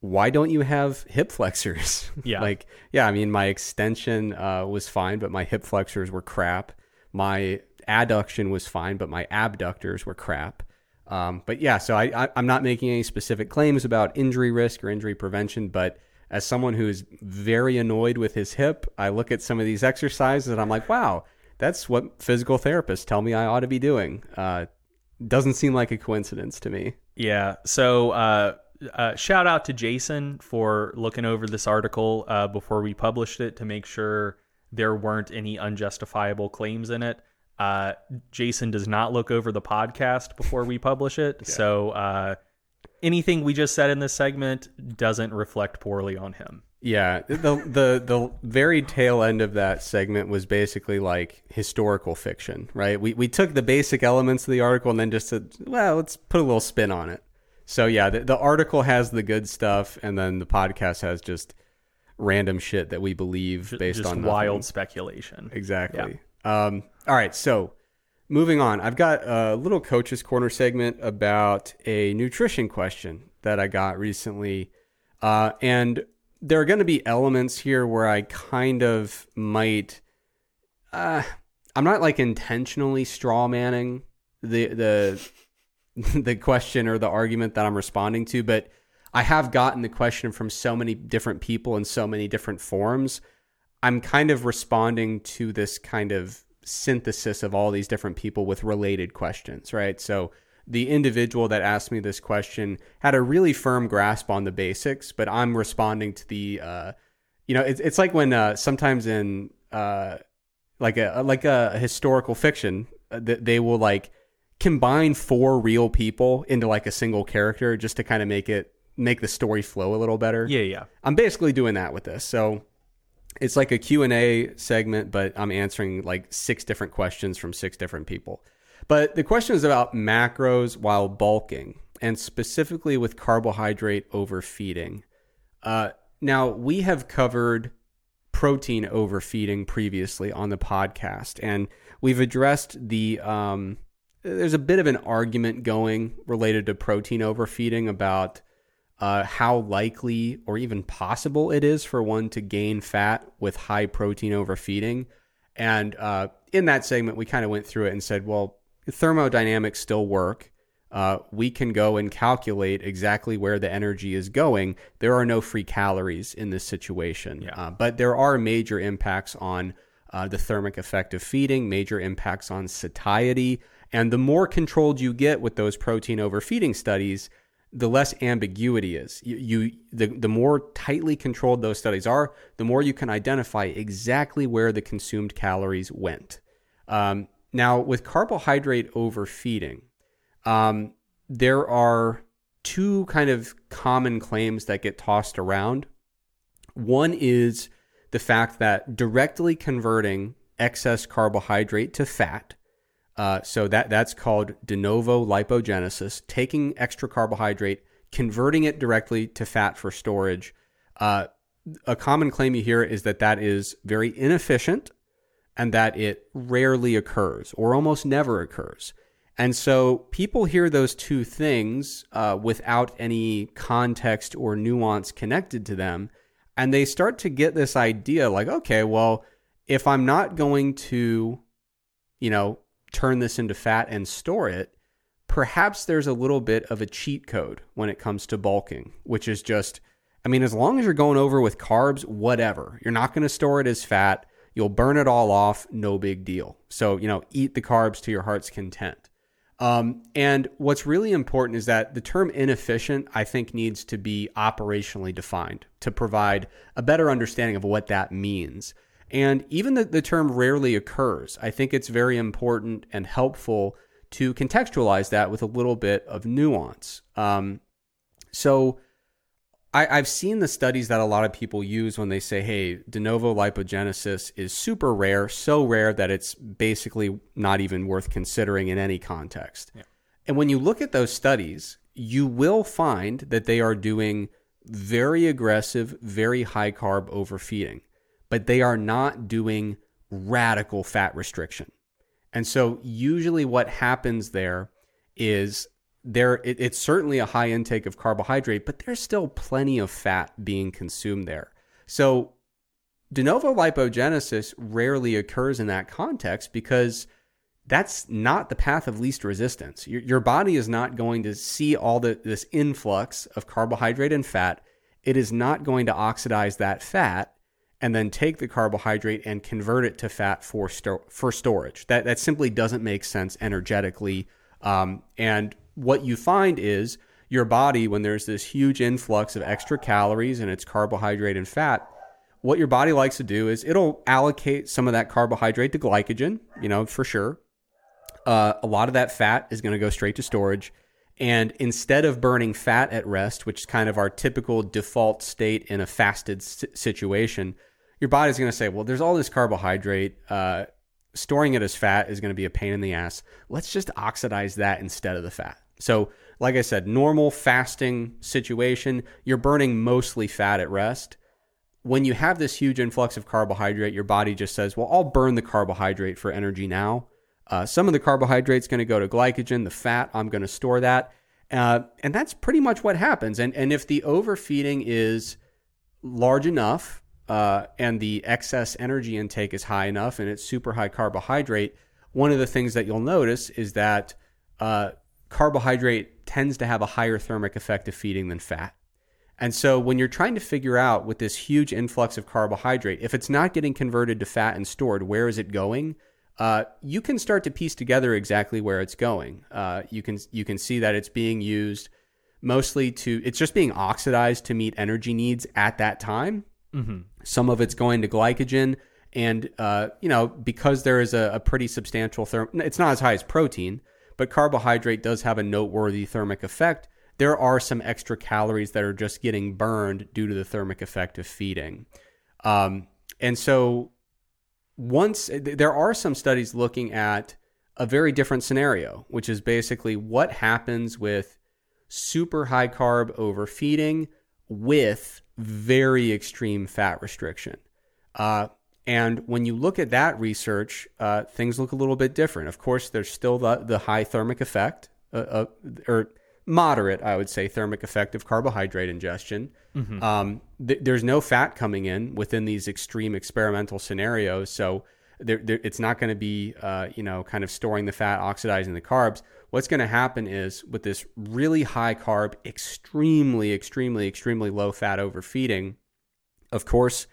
why don't you have hip [laughs] flexors?" Yeah. like yeah, I mean my extension uh, was fine, but my hip flexors were crap. My adduction was fine, but my abductors were crap. Um, but yeah, so I, I, I'm not making any specific claims about injury risk or injury prevention, but as someone who is very annoyed with his hip, I look at some of these exercises and I'm like, wow, that's what physical therapists tell me I ought to be doing. Uh, doesn't seem like a coincidence to me. Yeah. So, uh, uh, shout out to Jason for looking over this article uh, before we published it to make sure there weren't any unjustifiable claims in it. Uh, Jason does not look over the podcast before we publish it. [laughs] So, uh, anything we just said in this segment doesn't reflect poorly on him. Yeah, the the the very tail end of that segment was basically like historical fiction, right? We we took the basic elements of the article and then just said, well, let's put a little spin on it. So yeah, the, the article has the good stuff, and then the podcast has just random shit that we believe based just on nothing. wild speculation. Exactly. Um, all right, so moving on, I've got a little coaches corner segment about a nutrition question that I got recently, uh, and there are going to be elements here where I kind of might. Uh, I'm not like intentionally straw manning the the [laughs] the question or the argument that I'm responding to, but I have gotten the question from so many different people in so many different forms. I'm kind of responding to this kind of synthesis of all these different people with related questions, right? So the individual that asked me this question had a really firm grasp on the basics, but I'm responding to the, uh, you know, it's, it's like when uh, sometimes in uh, like a like a historical fiction, uh, th- they will like combine four real people into like a single character just to kind of make it make the story flow a little better. Yeah, yeah. I'm basically doing that with this. So it's like a Q&A segment, but I'm answering like six different questions from six different people. But the question is about macros while bulking and specifically with carbohydrate overfeeding. Uh, now, we have covered protein overfeeding previously on the podcast, and we've addressed the. Um, there's a bit of an argument going related to protein overfeeding about uh, how likely or even possible it is for one to gain fat with high protein overfeeding. And uh, in that segment, we kind of went through it and said, well, thermodynamics still work. Uh, we can go and calculate exactly where the energy is going. There are no free calories in this situation, Yeah. uh, but there are major impacts on uh, the thermic effect of feeding, major impacts on satiety. And the more controlled you get with those protein overfeeding studies, the less ambiguity is. You, you the, the more tightly controlled those studies are, the more you can identify exactly where the consumed calories went. Um, now, with carbohydrate overfeeding, um, there are two kind of common claims that get tossed around. One is the fact that directly converting excess carbohydrate to fat, uh, so that that's called de novo lipogenesis, taking extra carbohydrate, converting it directly to fat for storage. Uh, a common claim you hear is that that is very inefficient and that it rarely occurs or almost never occurs. And so people hear those two things uh, without any context or nuance connected to them. And they start to get this idea like, okay, well, if I'm not going to, you know, turn this into fat and store it, perhaps there's a little bit of a cheat code when it comes to bulking, which is just, I mean, as long as you're going over with carbs, whatever, you're not going to store it as fat. You'll burn it all off, no big deal. So, you know, eat the carbs to your heart's content. Um, and what's really important is that the term inefficient, I think, needs to be operationally defined to provide a better understanding of what that means. And even the, the term rarely occurs, I think it's very important and helpful to contextualize that with a little bit of nuance. Um, so, I, have seen the studies that a lot of people use when they say, hey, de novo lipogenesis is super rare, so rare that it's basically not even worth considering in any context. Yeah. And when you look at those studies, you will find that they are doing very aggressive, very high carb overfeeding, but they are not doing radical fat restriction. And so, usually, what happens there is there it, it's certainly a high intake of carbohydrate, but there's still plenty of fat being consumed there. So de novo lipogenesis rarely occurs in that context because that's not the path of least resistance. Your, your body is not going to see all the, this influx of carbohydrate and fat. It is not going to oxidize that fat and then take the carbohydrate and convert it to fat for sto- for storage. That that simply doesn't make sense energetically. Um, and what you find is your body, when there's this huge influx of extra calories and it's carbohydrate and fat, what your body likes to do is it'll allocate some of that carbohydrate to glycogen, you know, for sure. Uh, a lot of that fat is going to go straight to storage. And instead of burning fat at rest, which is kind of our typical default state in a fasted situation, your body's going to say, well, there's all this carbohydrate. Uh, storing it as fat is going to be a pain in the ass. Let's just oxidize that instead of the fat. So, like I said, normal fasting situation, you're burning mostly fat at rest. When you have this huge influx of carbohydrate, your body just says, Well, I'll burn the carbohydrate for energy now. Uh, some of the carbohydrate's going to go to glycogen, the fat, I'm going to store that. Uh, and that's pretty much what happens. And, and if the overfeeding is large enough uh, and the excess energy intake is high enough and it's super high carbohydrate, one of the things that you'll notice is that uh, carbohydrate tends to have a higher thermic effect of feeding than fat. And so when you're trying to figure out with this huge influx of carbohydrate, if it's not getting converted to fat and stored, where is it going? Uh, you can start to piece together exactly where it's going. Uh, you can you can see that it's being used mostly to it's just being oxidized to meet energy needs at that time. Mm-hmm. Some of it's going to glycogen, and uh, you know because there is a, a pretty substantial therm. It's not as high as protein, but carbohydrate does have a noteworthy thermic effect. There are some extra calories that are just getting burned due to the thermic effect of feeding. Um, and so, once there are some studies looking at a very different scenario, which is basically what happens with super high carb overfeeding with very extreme fat restriction. Uh, and when you look at that research, uh, things look a little bit different. Of course, there's still the, the high thermic effect, uh, uh, or moderate, I would say, thermic effect of carbohydrate ingestion. Mm-hmm. Um, th- there's no fat coming in within these extreme experimental scenarios. So there, there, it's not going to be, uh, you know, kind of storing the fat, oxidizing the carbs. What's going to happen is with this really high carb, extremely, extremely, extremely low fat overfeeding, of course,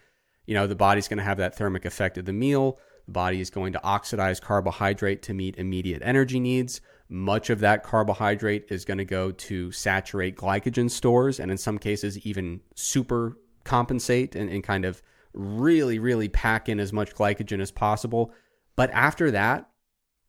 you know, the body's going to have that thermic effect of the meal. The body is going to oxidize carbohydrate to meet immediate energy needs. Much of that carbohydrate is going to go to saturate glycogen stores and in some cases even super compensate and, and kind of really, really pack in as much glycogen as possible. But after that,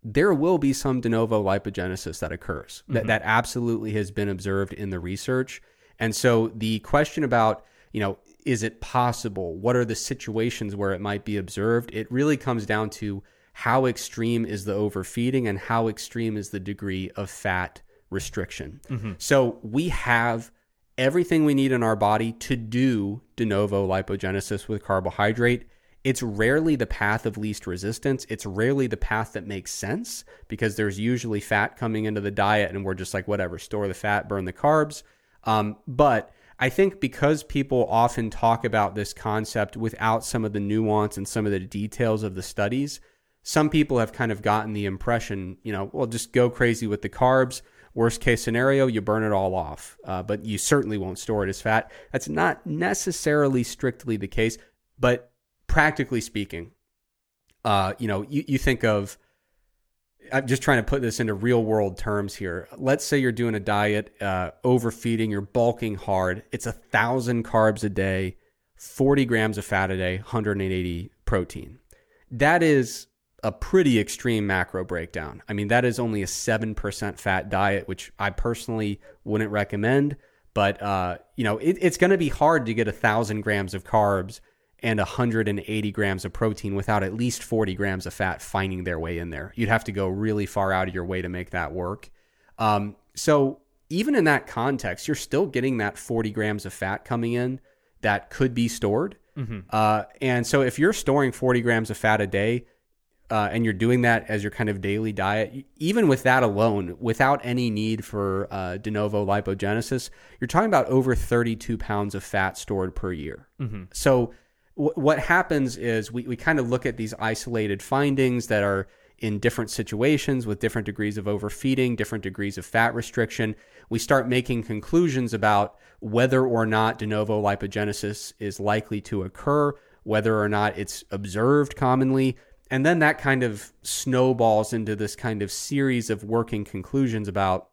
there will be some de novo lipogenesis that occurs. Mm-hmm. That that absolutely has been observed in the research. And so the question about you know, is it possible? What are the situations where it might be observed? It really comes down to how extreme is the overfeeding and how extreme is the degree of fat restriction. So we have everything we need in our body to do de novo lipogenesis with carbohydrate. It's rarely the path of least resistance. It's rarely the path that makes sense because there's usually fat coming into the diet and we're just like, whatever, store the fat, burn the carbs. Um, but I think because people often talk about this concept without some of the nuance and some of the details of the studies, some people have kind of gotten the impression, you know, well, just go crazy with the carbs. Worst case scenario, you burn it all off, uh, but you certainly won't store it as fat. That's not necessarily strictly the case, but practically speaking, uh, you know, you, you think of, I'm just trying to put this into real world terms here. Let's say you're doing a diet, uh, overfeeding, you're bulking hard. It's a thousand carbs a day, 40 grams of fat a day, 180 protein. That is a pretty extreme macro breakdown. I mean, that is only a 7% fat diet, which I personally wouldn't recommend. But, uh, you know, it, it's going to be hard to get a thousand grams of carbs and 180 grams of protein without at least 40 grams of fat finding their way in there. You'd have to go really far out of your way to make that work. Um, so even in that context, you're still getting that 40 grams of fat coming in that could be stored. Uh, and so if you're storing 40 grams of fat a day, uh, and you're doing that as your kind of daily diet, even with that alone, without any need for uh, de novo lipogenesis, you're talking about over 32 pounds of fat stored per year. So, what happens is we, we kind of look at these isolated findings that are in different situations with different degrees of overfeeding, different degrees of fat restriction. We start making conclusions about whether or not de novo lipogenesis is likely to occur, whether or not it's observed commonly. And then that kind of snowballs into this kind of series of working conclusions about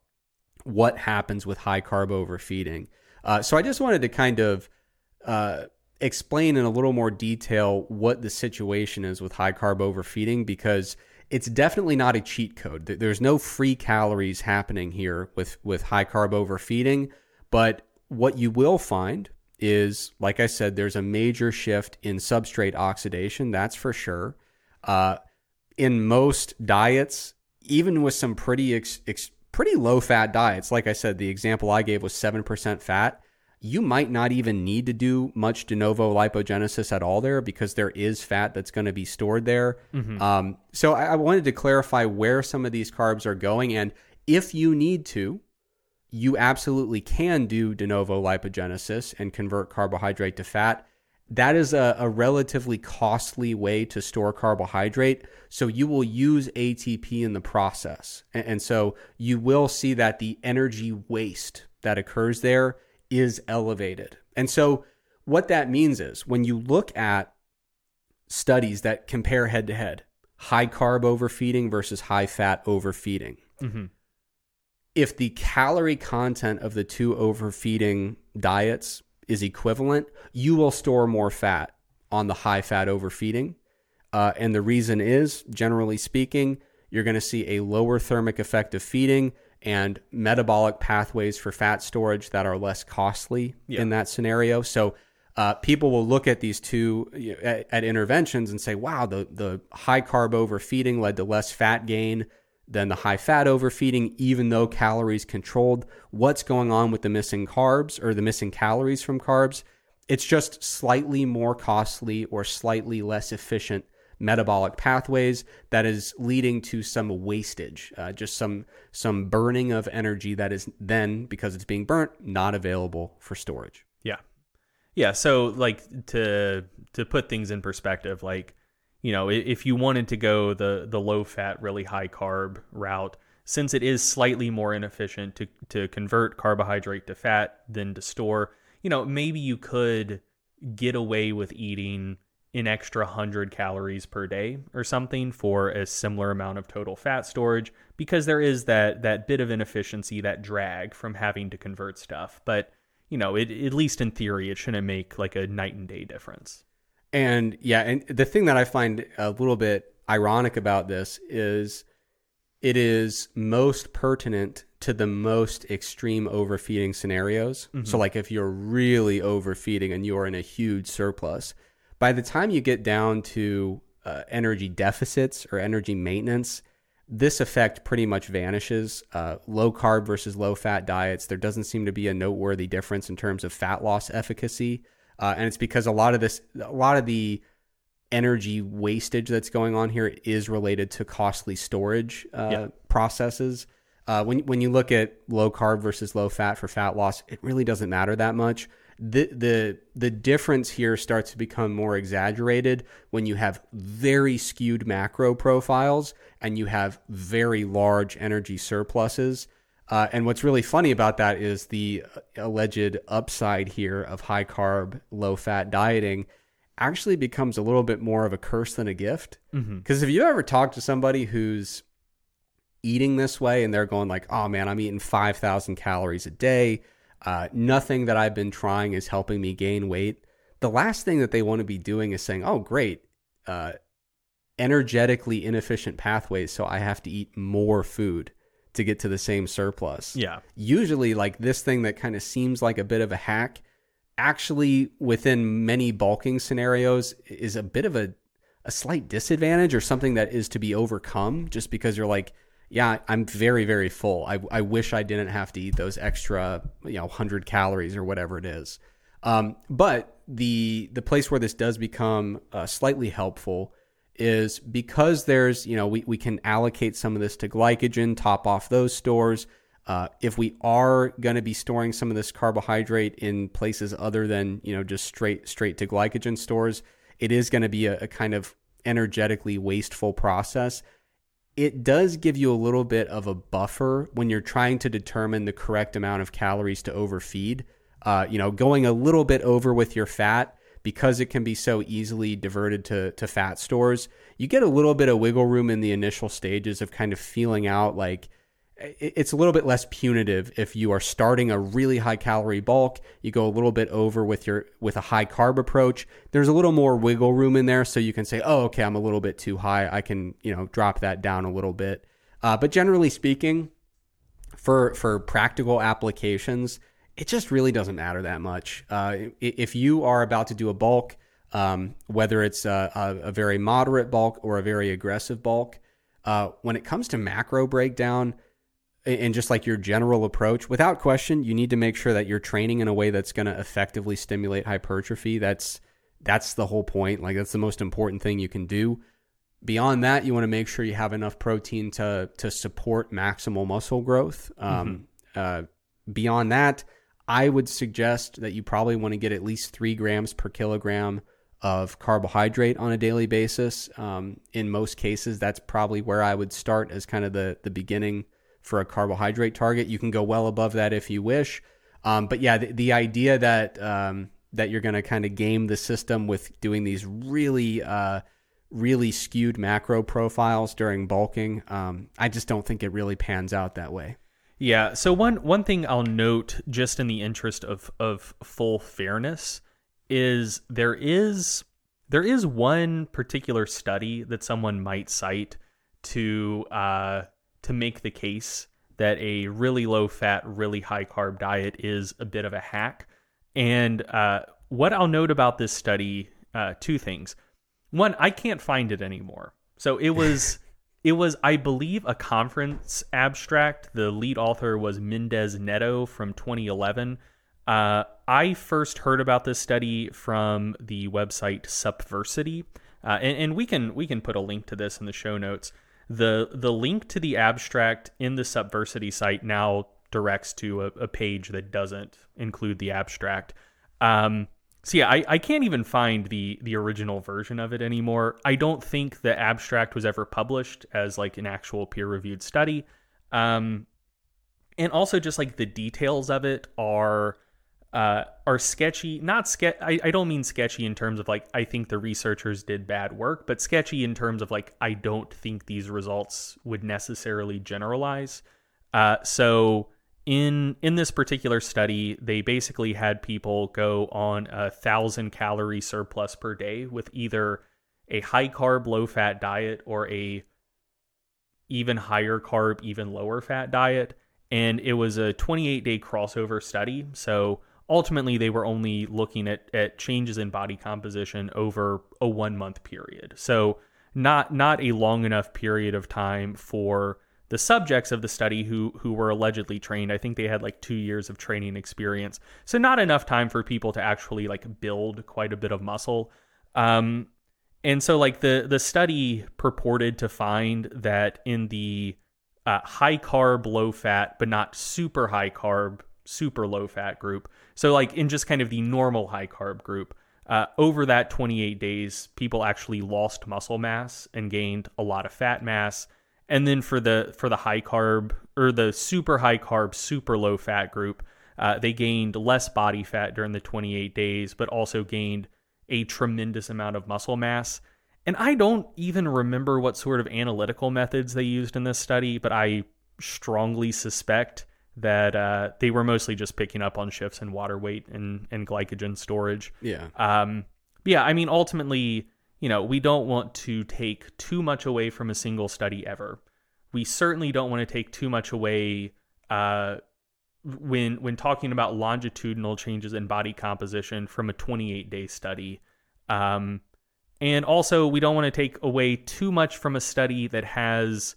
what happens with high carb overfeeding. Uh, so I just wanted to kind of uh, explain in a little more detail what the situation is with high carb overfeeding because it's definitely not a cheat code. There's no free calories happening here with with high carb overfeeding, but what you will find is like I said there's a major shift in substrate oxidation, that's for sure. Uh, in most diets, even with some pretty ex, ex, pretty low fat diets, like I said, the example I gave was seven percent fat. You might not even need to do much de novo lipogenesis at all there because there is fat that's going to be stored there. Um, so I, I wanted to clarify where some of these carbs are going, and if you need to, you absolutely can do de novo lipogenesis and convert carbohydrate to fat. That is a, a relatively costly way to store carbohydrate. So you will use ATP in the process. And, and so you will see that the energy waste that occurs there is elevated. And so what that means is when you look at studies that compare head to head, high carb overfeeding versus high fat overfeeding, if the calorie content of the two overfeeding diets is equivalent, you will store more fat on the high fat overfeeding. Uh, and the reason is, generally speaking, you're going to see a lower thermic effect of feeding and metabolic pathways for fat storage that are less costly in that scenario. So uh, people will look at these two you know, at, at interventions and say, wow, the, the high carb overfeeding led to less fat gain than the high fat overfeeding, even though calories controlled. What's going on with the missing carbs or the missing calories from carbs? It's just slightly more costly or slightly less efficient metabolic pathways that is leading to some wastage, uh, just some some burning of energy that is then because it's being burnt not available for storage. Yeah. Yeah, so like to to put things in perspective, like you know, if you wanted to go the the low fat, really high carb route, since it is slightly more inefficient to to convert carbohydrate to fat than to store, you know, maybe you could get away with eating an extra 100 calories per day or something for a similar amount of total fat storage because there is that that bit of inefficiency that drag from having to convert stuff. But you know it, at least in theory it shouldn't make like a night and day difference. And yeah, and the thing that I find a little bit ironic about this is it is most pertinent to the most extreme overfeeding scenarios. Mm-hmm. So, like if you're really overfeeding and you're in a huge surplus, by the time you get down to uh, energy deficits or energy maintenance, this effect pretty much vanishes. Uh, low carb versus low fat diets, there doesn't seem to be a noteworthy difference in terms of fat loss efficacy. Uh, and it's because a lot of this, a lot of the energy wastage that's going on here is related to costly storage uh, Yeah. processes. Uh, when when you look at low carb versus low fat for fat loss, it really doesn't matter that much. The the the difference here starts to become more exaggerated when you have very skewed macro profiles and you have very large energy surpluses. Uh, and what's really funny about that is the alleged upside here of high carb, low fat dieting actually becomes a little bit more of a curse than a gift. Because if you ever talk to somebody who's eating this way and they're going like, "Oh man, I'm eating 5,000 calories a day. Uh, nothing that I've been trying is helping me gain weight." The last thing that they want to be doing is saying, "Oh, great, uh, energetically inefficient pathways, so I have to eat more food to get to the same surplus." Yeah. usually like this thing that kind of seems like a bit of a hack actually within many bulking scenarios is a bit of a, a slight disadvantage or something that is to be overcome just because you're like yeah i'm very very full. I, I wish i didn't have to eat those extra you know 100 calories or whatever it is. Um, but the the place where this does become uh, slightly helpful is because there's you know we, we can allocate some of this to glycogen top off those stores. Uh, if we are going to be storing some of this carbohydrate in places other than you know just straight straight to glycogen stores it is going to be a, a kind of energetically wasteful process it does give you a little bit of a buffer when you're trying to determine the correct amount of calories to overfeed. Uh, you know, going a little bit over with your fat because it can be so easily diverted to, to fat stores, you get a little bit of wiggle room in the initial stages of kind of feeling out like it's a little bit less punitive if you are starting a really high calorie bulk you go a little bit over with your with a high carb approach there's a little more wiggle room in there so you can say oh okay i'm a little bit too high i can you know drop that down a little bit. Uh, but generally speaking for for practical applications it just really doesn't matter that much. Uh, if you are about to do a bulk um, whether it's a, a, very moderate bulk or a very aggressive bulk uh, when it comes to macro breakdown and just like your general approach, without question, you need to make sure that you're training in a way that's going to effectively stimulate hypertrophy. That's that's the whole point. Like that's the most important thing you can do. Beyond that, you want to make sure you have enough protein to to support maximal muscle growth. Um, uh, beyond that, I would suggest that you probably want to get at least three grams per kilogram of carbohydrate on a daily basis. Um, in most cases, that's probably where I would start as kind of the the beginning for a carbohydrate target. You can go well above that if you wish. Um, but yeah, the, the idea that um, that you're going to kind of game the system with doing these really uh, really skewed macro profiles during bulking, um, I just don't think it really pans out that way. Yeah. So one one thing I'll note, just in the interest of of full fairness, is there is there is one particular study that someone might cite to uh, to make the case that a really low fat, really high carb diet is a bit of a hack. And uh, what I'll note about this study, uh, two things. One, I can't find it anymore. So it was. [laughs] It was, I believe, a conference abstract. The lead author was Mendez Neto from 2011. Uh, I first heard about this study from the website SuppVersity, uh, and, and we can we can put a link to this in the show notes. The The link to the abstract in the SuppVersity site now directs to a, a page that doesn't include the abstract. Um, so yeah, I, I can't even find the the original version of it anymore. I don't think the abstract was ever published as like an actual peer reviewed study. Um, and also just like the details of it are uh, are sketchy. Not ske- I, I don't mean sketchy in terms of like I think the researchers did bad work, but sketchy in terms of like I don't think these results would necessarily generalize. Uh, so in in this particular study, they basically had people go on a thousand calorie surplus per day with either a high carb, low fat diet or a even higher carb, even lower fat diet. And it was a 28 day crossover study. So ultimately, they were only looking at, at changes in body composition over a one month period. So not not a long enough period of time for the subjects of the study who who were allegedly trained. I think they had like two years of training experience. So not enough time for people to actually like build quite a bit of muscle. Um, and so like the the study purported to find that in the uh, high carb, low fat, but not super high carb, super low fat group. So like in just kind of the normal high carb group, uh, over that 28 days, people actually lost muscle mass and gained a lot of fat mass. And then for the for the high carb or the super high carb, super low fat group, uh, they gained less body fat during the 28 days, but also gained a tremendous amount of muscle mass. And I don't even remember what sort of analytical methods they used in this study, but I strongly suspect that uh, they were mostly just picking up on shifts in water weight and, and glycogen storage. Yeah. Um, yeah, I mean, ultimately, you know, we don't want to take too much away from a single study ever. We certainly don't want to take too much away uh, when when talking about longitudinal changes in body composition from a 28 day study. Um, and also, we don't want to take away too much from a study that has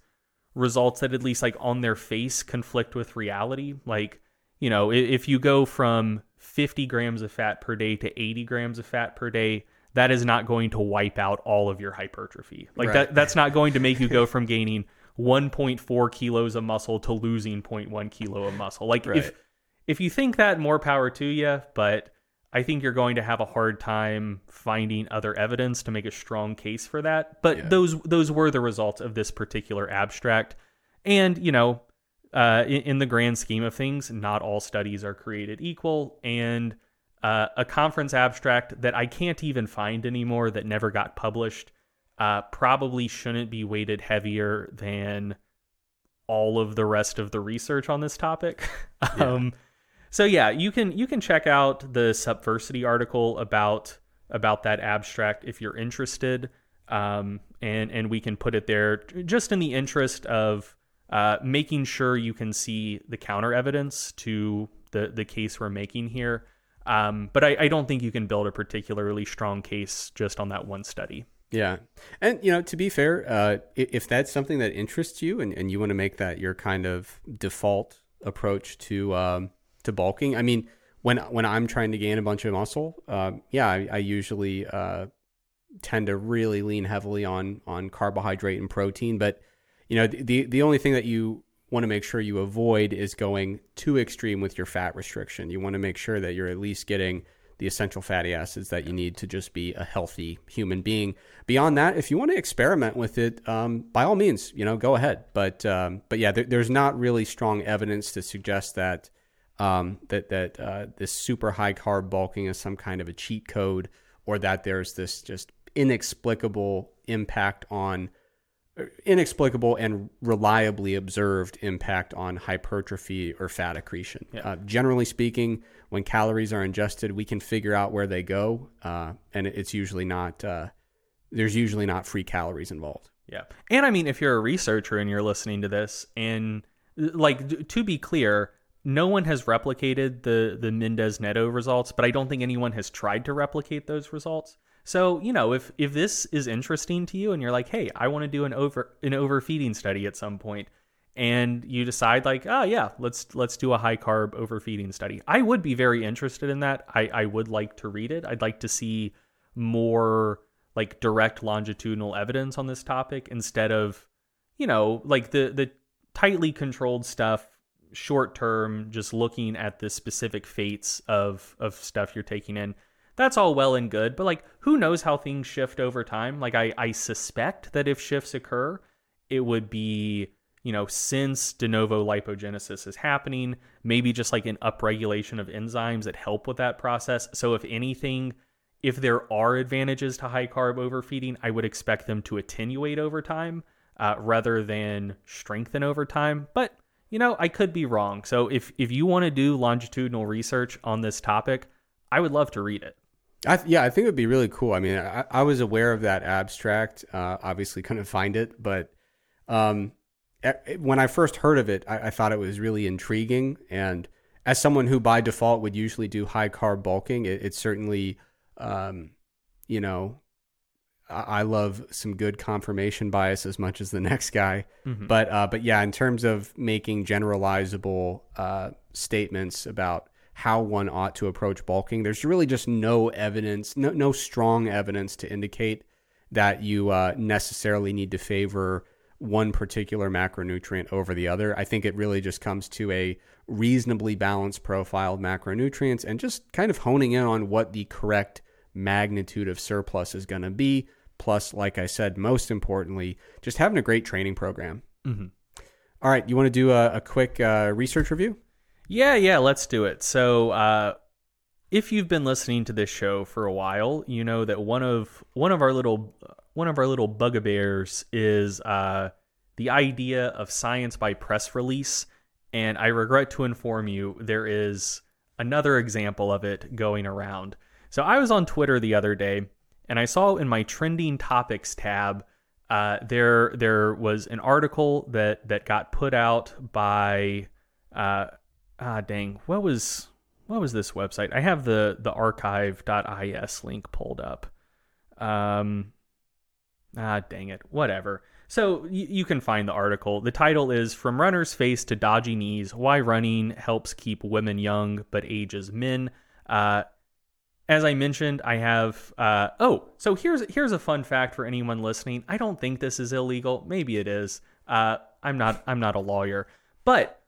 results that at least like on their face conflict with reality. Like, you know, if you go from 50 grams of fat per day to 80 grams of fat per day, that is not going to wipe out all of your hypertrophy. Like right. that that's not going to make you go [laughs] from gaining 1.4 kilos of muscle to losing 0.1 kilo of muscle. Like right. if if you think that more power to you, but I think you're going to have a hard time finding other evidence to make a strong case for that. But yeah. those those were the results of this particular abstract, and you know, uh, in, in, the grand scheme of things, not all studies are created equal, and uh, a conference abstract that I can't even find anymore that never got published uh, probably shouldn't be weighted heavier than all of the rest of the research on this topic. [laughs] Yeah. So yeah, you can you can check out the SuppVersity article about about that abstract if you're interested, um, and and we can put it there just in the interest of uh, making sure you can see the counter evidence to the the case we're making here. Um, but I, I don't think you can build a particularly strong case just on that one study. Yeah. And, you know, to be fair, uh, if that's something that interests you and, and you want to make that your kind of default approach to um, to bulking. I mean, when when I'm trying to gain a bunch of muscle, uh, yeah, I, I usually uh, tend to really lean heavily on on carbohydrate and protein. But you know, the the only thing that you want to make sure you avoid is going too extreme with your fat restriction. You want to make sure that you're at least getting the essential fatty acids that you need to just be a healthy human being. Beyond that, if you want to experiment with it, um, by all means, you know, go ahead. But um, but yeah, there, there's not really strong evidence to suggest that um, that that uh, this super high carb bulking is some kind of a cheat code, or that there's this just inexplicable impact on uh, inexplicable and reliably observed impact on hypertrophy or fat accretion. Yeah. Uh, generally speaking, when calories are ingested, we can figure out where they go, uh, and it's usually not. Uh, there's usually not free calories involved. Yeah, and I mean, if you're a researcher and you're listening to this, and like to be clear, no one has replicated the the Mendes Neto results, but I don't think anyone has tried to replicate those results. So, you know, if if this is interesting to you and you're like, "Hey, I want to do an over an overfeeding study at some point." And you decide like, "Oh yeah, let's let's do a high carb overfeeding study." I would be very interested in that. I I would like to read it. I'd like to see more like direct longitudinal evidence on this topic instead of, you know, like the the tightly controlled stuff short term, just looking at the specific fates of of stuff you're taking in, that's all well and good. But like, who knows how things shift over time? Like, I I suspect that if shifts occur, it would be you know since de novo lipogenesis is happening, maybe just like an upregulation of enzymes that help with that process. So if anything. If there are advantages to high carb overfeeding, I would expect them to attenuate over time uh, rather than strengthen over time. But you know, I could be wrong. So if if you want to do longitudinal research on this topic, I would love to read it. I yeah, I think it would be really cool. I mean, I, I was aware of that abstract. Uh, obviously, couldn't find it, but um, when I first heard of it, I, I thought it was really intriguing. And as someone who by default would usually do high carb bulking, it, it certainly, um, you know, I, I love some good confirmation bias as much as the [laughs] next guy. Mhm. But uh, but yeah, in terms of making generalizable uh, statements about how one ought to approach bulking, there's really just no evidence, no no strong evidence to indicate that you uh, necessarily need to favor one particular macronutrient over the other. I think it really just comes to a reasonably balanced profile of macronutrients and just kind of honing in on what the correct magnitude of surplus is going to be. Plus, like I said, most importantly, just having a great training program. Mhm. All right, you want to do a, a quick uh, research review? Yeah, yeah, let's do it. So, uh, if you've been listening to this show for a while, you know that one of one of our little one of our little bugbears is uh, the idea of science by press release. And I regret to inform you, there is another example of it going around. So I was on Twitter the other day, and I saw in my trending topics tab uh, there there was an article that that got put out by uh, ah dang what was what was this website? I have the the archive.is link pulled up. Um ah dang it whatever. So you can find the article. The title is from runner's face to dodgy knees why running helps keep women young but ages men. Uh as I mentioned, I have. Uh, oh, so here's here's a fun fact for anyone listening. I don't think this is illegal. Maybe it is. Uh, I'm not. I'm not a lawyer. But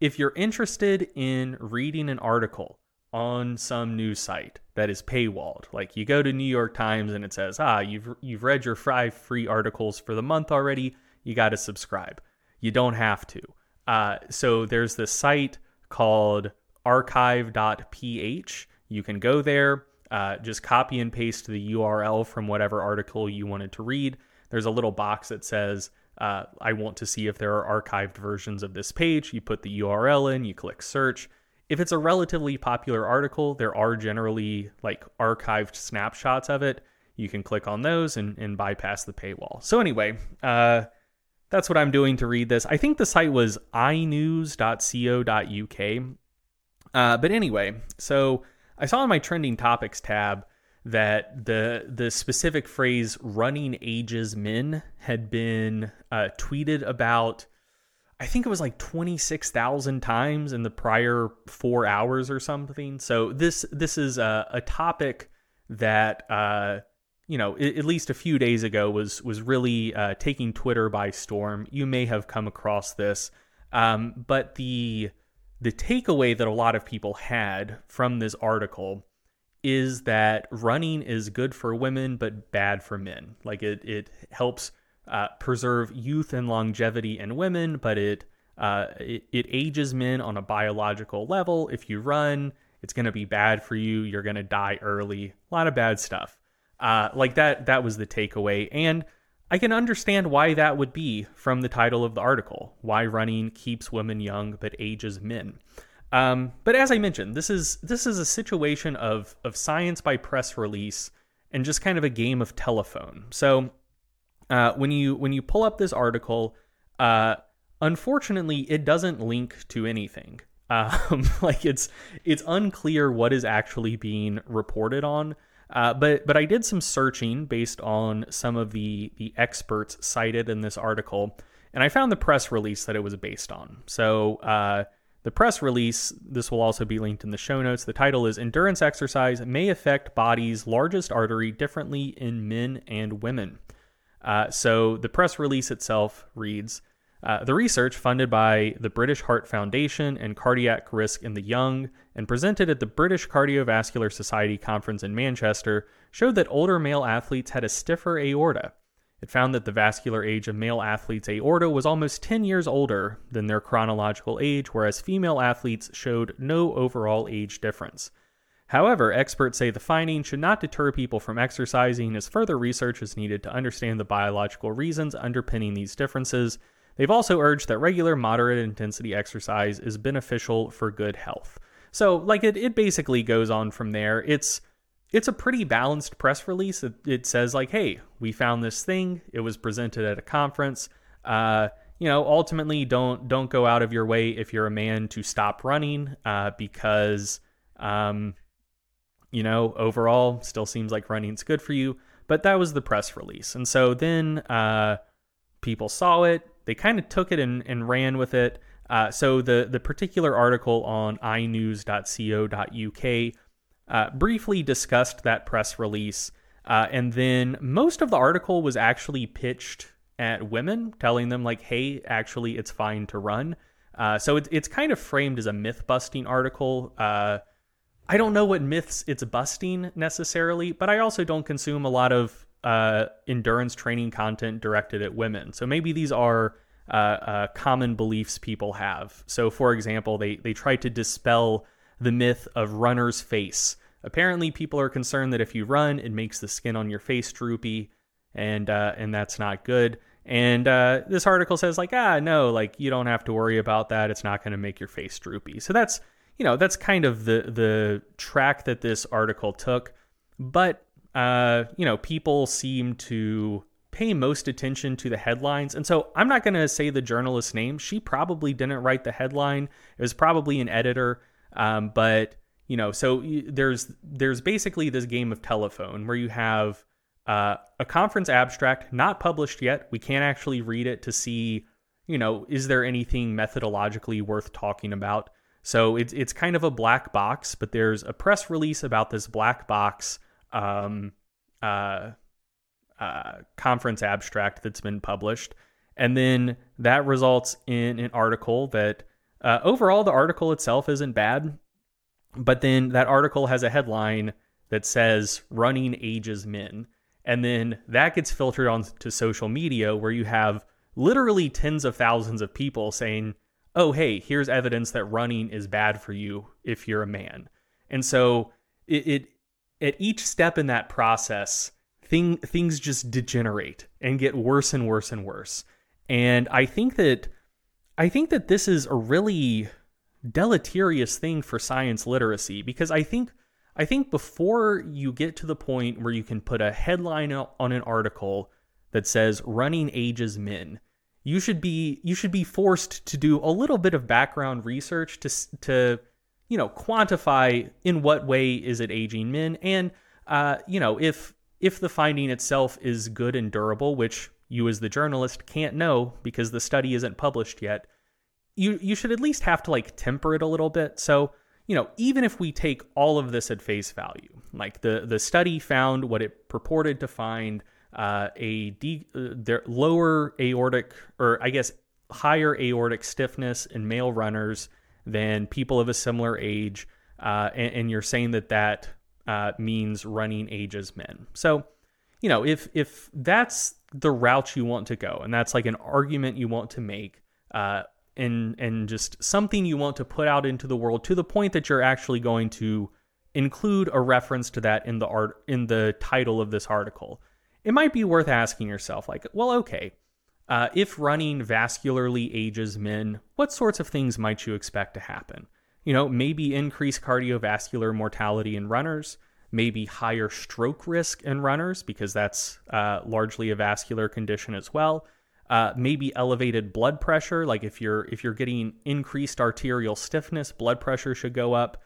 if you're interested in reading an article on some news site that is paywalled, like you go to New York Times and it says, ah, you've you've read your five free articles for the month already, you got to subscribe. You don't have to. Uh, so there's this site called archive.ph. You can go there, uh, just copy and paste the URL from whatever article you wanted to read. There's a little box that says, uh, I want to see if there are archived versions of this page. You put the URL in, you click search. If it's a relatively popular article, there are generally like archived snapshots of it. You can click on those and, and bypass the paywall. So, anyway, uh, that's what I'm doing to read this. I think the site was inews.co.uk. Uh, but anyway, so I saw in my trending topics tab that the the specific phrase "running ages men" had been uh, tweeted about. I think it was like twenty six thousand times in the prior four hours or something. So this this is a, a topic that uh, you know i- at least a few days ago was was really uh, taking Twitter by storm. You may have come across this, um, but the the takeaway that a lot of people had from this article is that running is good for women but bad for men. Like it, it helps uh, preserve youth and longevity in women, but it, uh, it it ages men on a biological level. If you run, it's going to be bad for you. You're going to die early. A lot of bad stuff. Uh, like that. That was the takeaway, and I can understand why that would be from the title of the article. Why running keeps women young but ages men. Um, but as I mentioned, this is this is a situation of of science by press release and just kind of a game of telephone. So uh, when you when you pull up this article, uh, unfortunately, it doesn't link to anything. [laughs] Um, like it's it's unclear what is actually being reported on. Uh, but but I did some searching based on some of the the experts cited in this article, and I found the press release that it was based on. So uh, the press release, this will also be linked in the show notes. The title is "Endurance Exercise May Affect Body's Largest Artery Differently in Men and Women." Uh, so the press release itself reads. Uh, the research, funded by the British Heart Foundation and Cardiac Risk in the Young, and presented at the British Cardiovascular Society conference in Manchester, showed that older male athletes had a stiffer aorta. It found that the vascular age of male athletes' aorta was almost 10 years older than their chronological age, whereas female athletes showed no overall age difference. However, experts say the finding should not deter people from exercising, as further research is needed to understand the biological reasons underpinning these differences. They've also urged that regular moderate intensity exercise is beneficial for good health. So, like it, it basically goes on from there. It's it's a pretty balanced press release. It, it says like, "Hey, we found this thing. It was presented at a conference. Uh, you know, ultimately, don't don't go out of your way if you're a man to stop running, uh, because, um, you know, overall, still seems like running's good for you. But that was the press release, and so then uh, people saw it. They kind of took it and, and ran with it. Uh, so the the particular article on inews.co.uk uh, briefly discussed that press release, uh, and then most of the article was actually pitched at women, telling them like, "Hey, actually, it's fine to run." Uh, so it's it's kind of framed as a myth busting article. Uh, I don't know what myths it's busting necessarily, but I also don't consume a lot of uh, endurance training content directed at women. So maybe these are uh, uh, common beliefs people have. So, for example, they they try to dispel the myth of runner's face. Apparently, people are concerned that if you run, it makes the skin on your face droopy, and uh, and that's not good. And uh, this article says like, ah, no, like you don't have to worry about that. It's not going to make your face droopy. So that's you know that's kind of the the track that this article took. But uh, you know, people seem to pay most attention to the headlines. And so I'm not going to say the journalist's name. She probably didn't write the headline. It was probably an editor. Um, but you know, so there's there's basically this game of telephone where you have uh, a conference abstract not published yet. We can't actually read it to see, you know, is there anything methodologically worth talking about? So it's it's kind of a black box. But there's a press release about this black box. Um, uh, uh, conference abstract that's been published. And then that results in an article that uh, overall, the article itself isn't bad. But then that article has a headline that says running ages men. And then that gets filtered onto social media where you have literally tens of thousands of people saying, oh, hey, here's evidence that running is bad for you if you're a man. And so it, it at each step in that process, thing things just degenerate and get worse and worse and worse. And I think that I think that this is a really deleterious thing for science literacy because I think I think before you get to the point where you can put a headline on an article that says running ages men, you should be you should be forced to do a little bit of background research to to you know quantify in what way is it aging men and uh, you know if if the finding itself is good and durable, which you as the journalist can't know because the study isn't published yet, you you should at least have to like temper it a little bit. So, you know, even if we take all of this at face value, like the the study found what it purported to find, uh, a de- uh, lower aortic or I guess higher aortic stiffness in male runners than people of a similar age, uh, and, and you're saying that that uh, means running ages men. So, you know, if if that's the route you want to go, and that's like an argument you want to make, uh, and and just something you want to put out into the world to the point that you're actually going to include a reference to that in the art in the title of this article, it might be worth asking yourself, like, well, okay. Uh, if running vascularly ages men, what sorts of things might you expect to happen? you know, maybe increased cardiovascular mortality in runners, maybe higher stroke risk in runners because that's uh, largely a vascular condition as well. Uh, maybe elevated blood pressure, like if you're if you're getting increased arterial stiffness, blood pressure should go up.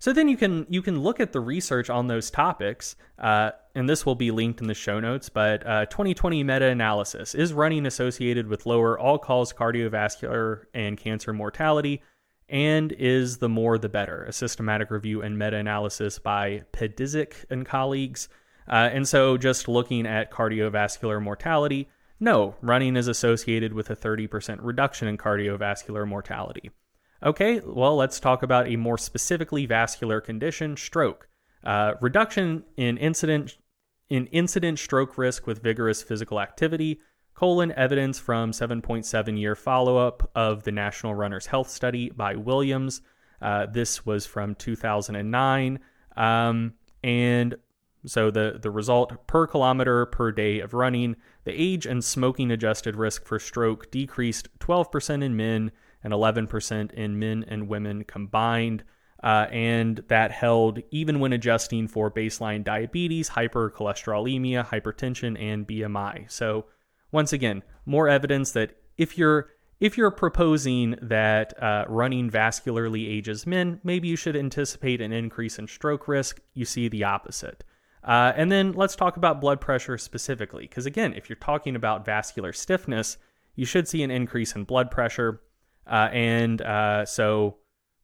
So then you can you can look at the research on those topics, uh, and this will be linked in the show notes. But 2020 uh, meta-analysis is running associated with lower all-cause cardiovascular and cancer mortality and is the more the better, a systematic review and meta analysis by Pedisic and colleagues. Uh, and so, just looking at cardiovascular mortality, no, running is associated with a 30% reduction in cardiovascular mortality. Okay, well, let's talk about a more specifically vascular condition, stroke. Uh, reduction in incident in incident stroke risk with vigorous physical activity colon evidence from 7.7 year follow up of the National Runners Health Study by Williams. Uh, this was from 2009. Um, and so the, the result per kilometer per day of running, the age and smoking adjusted risk for stroke decreased 12% in men and 11% in men and women combined. Uh, and that held even when adjusting for baseline diabetes, hypercholesterolemia, hypertension, and BMI. So once again, more evidence that if you're if you're proposing that uh, running vascularly ages men, maybe you should anticipate an increase in stroke risk. You see the opposite. Uh, and then let's talk about blood pressure specifically, because again, if you're talking about vascular stiffness, you should see an increase in blood pressure. Uh, and uh, so,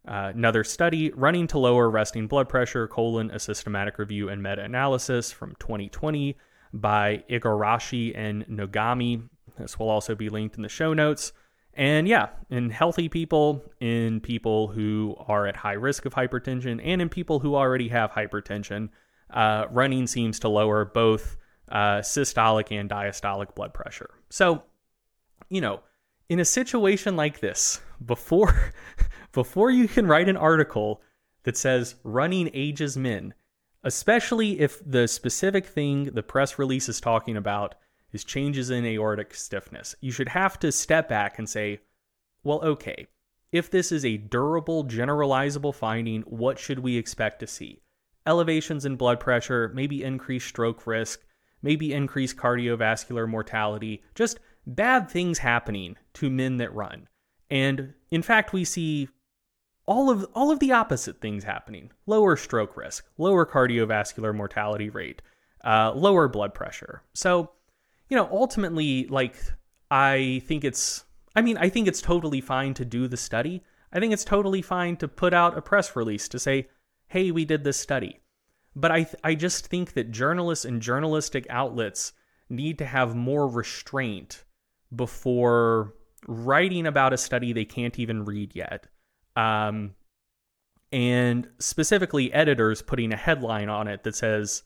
uh, another study running to lower resting blood pressure, colon, a systematic review and meta analysis from 2020 by Igarashi and Nogami. This will also be linked in the show notes. And yeah, in healthy people, in people who are at high risk of hypertension, and in people who already have hypertension, uh, running seems to lower both uh, systolic and diastolic blood pressure. So, you know, in a situation like this, before [laughs] before you can write an article that says running ages men, especially if the specific thing the press release is talking about is changes in aortic stiffness. You should have to step back and say, well, okay, if this is a durable, generalizable finding, what should we expect to see? Elevations in blood pressure, maybe increased stroke risk, maybe increased cardiovascular mortality, just bad things happening to men that run. And in fact, we see all of all of the opposite things happening: lower stroke risk, lower cardiovascular mortality rate, uh, lower blood pressure. So you know, ultimately, like, I think it's, I mean, I think it's totally fine to do the study. I think it's totally fine to put out a press release to say, hey, we did this study. But I, I just think that journalists and journalistic outlets need to have more restraint before writing about a study they can't even read yet. Um, and specifically, editors putting a headline on it that says,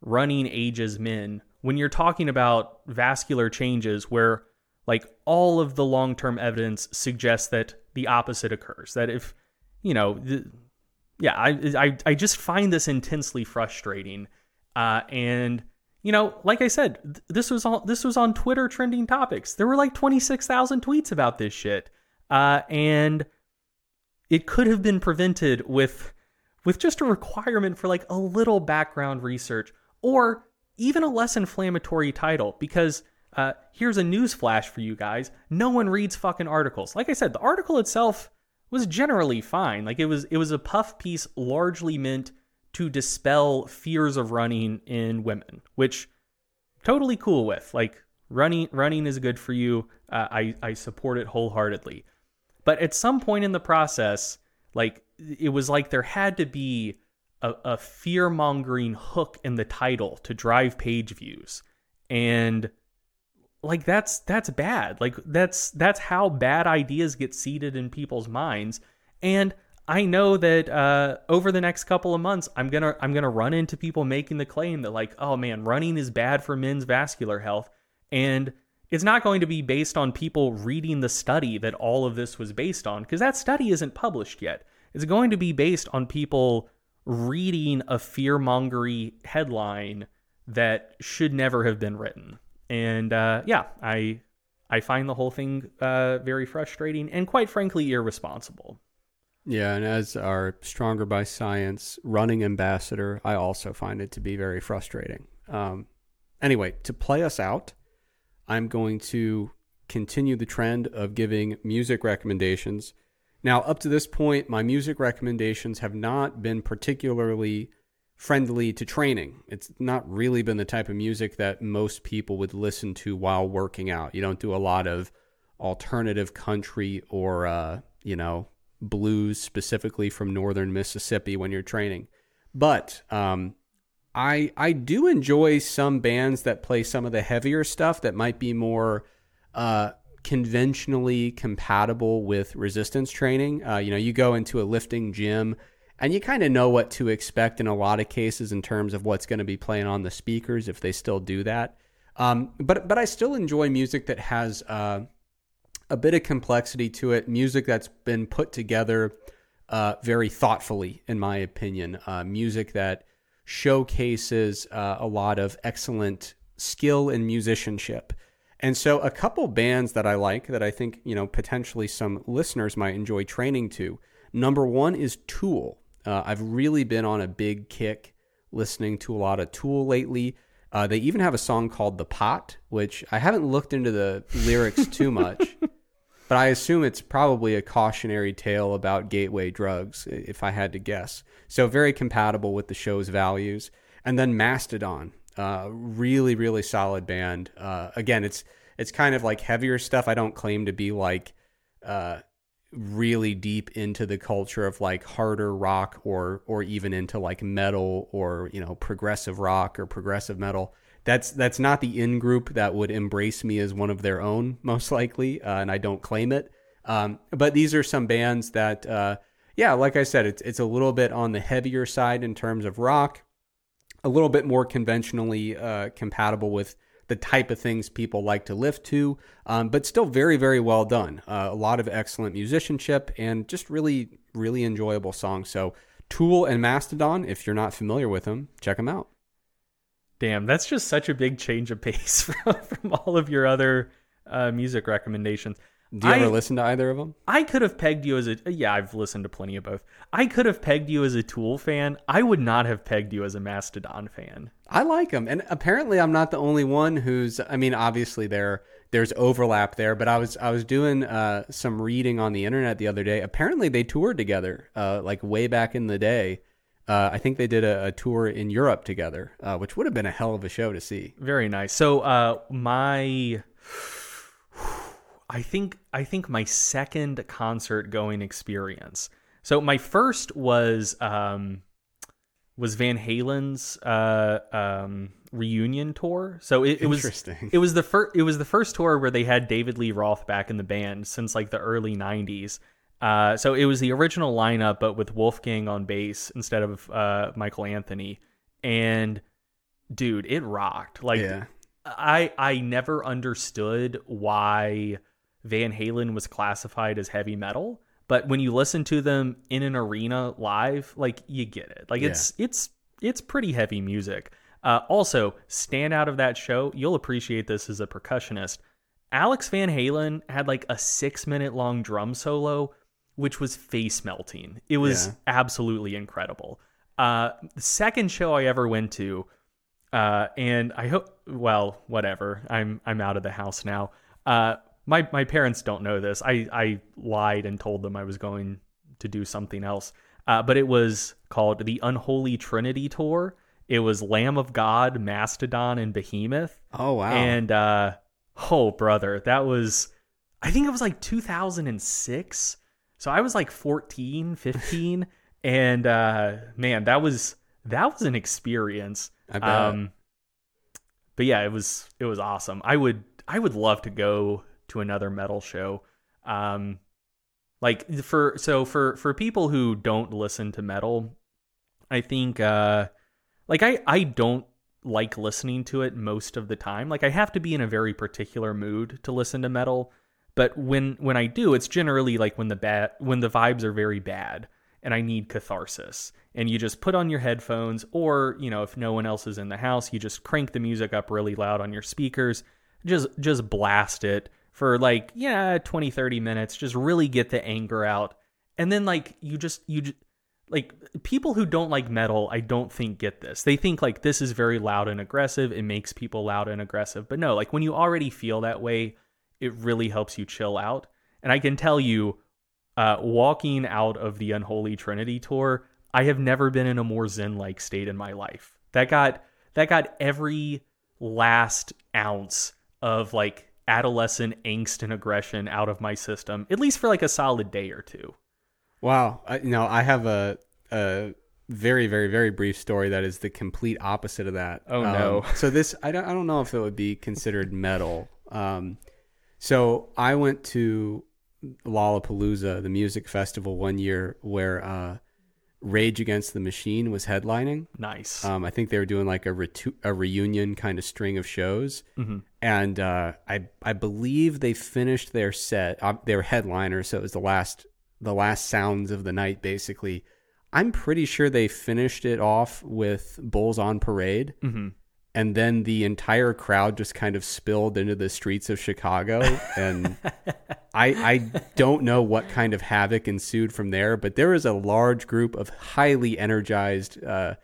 Running Ages Men when you're talking about vascular changes where like all of the long-term evidence suggests that the opposite occurs that if you know the, yeah I, I i just find this intensely frustrating uh and you know like i said th- this was all this was on twitter trending topics. There were like 26000 tweets about this shit. Uh and it could have been prevented with with just a requirement for like a little background research or even a less inflammatory title because uh, here's a news flash for you guys. No one reads fucking articles. Like i said the article itself was generally fine. Like it was it was a puff piece largely meant to dispel fears of running in women which totally cool with like running running is good for you uh, i i support it wholeheartedly but at some point in the process like it was like there had to be a, a fear mongering hook in the title to drive page views. And like that's that's bad. Like that's that's how bad ideas get seeded in people's minds. And I know that uh, over the next couple of months, I'm gonna I'm gonna run into people making the claim that like, oh man, running is bad for men's vascular health, and it's not going to be based on people reading the study that all of this was based on, because that study isn't published yet. It's going to be based on people reading a fear mongery headline that should never have been written. And uh, yeah, I I find the whole thing uh, very frustrating and quite frankly irresponsible. Yeah, and as our Stronger by Science running ambassador, I also find it to be very frustrating. Um, anyway, to play us out, I'm going to continue the trend of giving music recommendations now, up to this point, my music recommendations have not been particularly friendly to training. It's not really been the type of music that most people would listen to while working out. You don't do a lot of alternative country or, uh, you know, blues specifically from northern Mississippi when you're training. But um, I I do enjoy some bands that play some of the heavier stuff that might be more uh, conventionally compatible with resistance training. Uh, you know, you go into a lifting gym and you kind of know what to expect in a lot of cases in terms of what's going to be playing on the speakers if they still do that. Um, but but I still enjoy music that has uh, a bit of complexity to it. Music that's been put together uh, very thoughtfully, in my opinion. Uh, music that showcases uh, a lot of excellent skill and musicianship. And so a couple bands that I like that I think, you know, potentially some listeners might enjoy training to. Number one is Tool. Uh, I've really been on a big kick listening to a lot of Tool lately. Uh, they even have a song called The Pot, which I haven't looked into the lyrics too much. [laughs] but I assume it's probably a cautionary tale about gateway drugs, if I had to guess. So very compatible with the show's values. And then Mastodon, uh, really, really solid band. Uh, again, it's it's kind of like heavier stuff. I don't claim to be like uh, really deep into the culture of like harder rock or or even into like metal or you know progressive rock or progressive metal that's that's not the in group that would embrace me as one of their own [laughs] most likely uh, and i don't claim it um, but these are some bands that uh, yeah like i said it's, it's a little bit on the heavier side in terms of rock a little bit more conventionally uh, compatible with the type of things people like to lift to, um, but still very, very well done. Uh, a lot of excellent musicianship and just really, really enjoyable songs. So, Tool and Mastodon, if you're not familiar with them, check them out. Damn, that's just such a big change of pace [laughs] from, from all of your other uh, music recommendations. Do you I, ever listen to either of them? I could have pegged you as a yeah. I've listened to plenty of both. I could have pegged you as a Tool fan. I would not have pegged you as a Mastodon fan. I like them, and apparently I'm not the only one who's. I mean, obviously there there's overlap there, but I was I was doing uh, some reading on the internet the other day. Apparently they toured together, uh, like way back in the day. Uh, I think they did a, a tour in Europe together, uh, which would have been a hell of a show to see. Very nice. So uh, my I think I think my second concert going experience. So my first was um, was Van Halen's uh, um, reunion tour. So it, it was it was the first it was the first tour where they had David Lee Roth back in the band since like the early '90s. Uh, so it was the original lineup, but with Wolfgang on bass instead of uh, Michael Anthony. And dude, it rocked. Like yeah. I I never understood why Van Halen was classified as heavy metal, but when you listen to them in an arena live, like you get it. Like yeah. it's it's it's pretty heavy music. Uh, also, stand out of that show. You'll appreciate this as a percussionist. Alex Van Halen had like a six minute long drum solo, which was face melting. It was yeah. absolutely incredible. Uh, the second show I ever went to, uh, and I hope, well, whatever. I'm I'm out of the house now. Uh, my my parents don't know this. I I lied and told them I was going to do something else. Uh, but it was called the Unholy Trinity Tour. It was Lamb of God, Mastodon, and Behemoth. Oh wow! And uh, oh brother, that was I think it was like 2006. So I was like 14, 15, [laughs] and uh, man, that was that was an experience. Um, but yeah, it was it was awesome. I would I would love to go to another metal show. Um, like for so for for people who don't listen to metal, I think uh, like I I don't like listening to it most of the time. Like I have to be in a very particular mood to listen to metal. But when when I do, it's generally like when the bad when the vibes are very bad and I need catharsis. And you just put on your headphones or, you know, if no one else is in the house, you just crank the music up really loud on your speakers. Just just blast it for like yeah 20 30 minutes just really get the anger out and then like you just you just, like people who don't like metal i don't think get this they think like this is very loud and aggressive it makes people loud and aggressive but no like when you already feel that way it really helps you chill out and i can tell you uh, walking out of the unholy trinity tour i have never been in a more zen like state in my life that got that got every last ounce of like adolescent angst and aggression out of my system, at least for like a solid day or two. Wow. I, you know, I have a, a very, very, very brief story that is the complete opposite of that. Oh, um, no. so this, I don't, I don't know if it would be considered metal. Um, so I went to Lollapalooza, the music festival, one year where uh, Rage Against the Machine was headlining. Nice. Um, I think they were doing like a, retu- a reunion kind of string of shows, mm-hmm. and uh, I I believe they finished their set. Uh, they were headliners, so it was the last the last sounds of the night, basically. I'm pretty sure they finished it off with Bulls on Parade. Mm-hmm and then the entire crowd just kind of spilled into the streets of Chicago [laughs] and I I don't know what kind of havoc ensued from there but there was a large group of highly energized uh,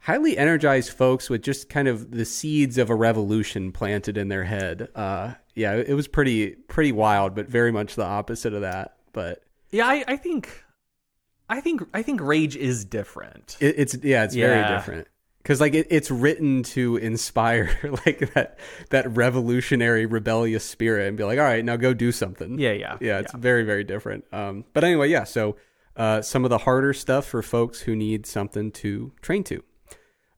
highly energized folks with just kind of the seeds of a revolution planted in their head uh, yeah, it was pretty pretty wild, but very much the opposite of that. But Yeah, I, I think I think I think rage is different. it, it's yeah, it's very different because like it, it's written to inspire [laughs] like that that revolutionary rebellious spirit and be like, all right, now go do something. Yeah, yeah. yeah, it's very very different. Um, but anyway, yeah. So uh, some of the harder stuff for folks who need something to train to.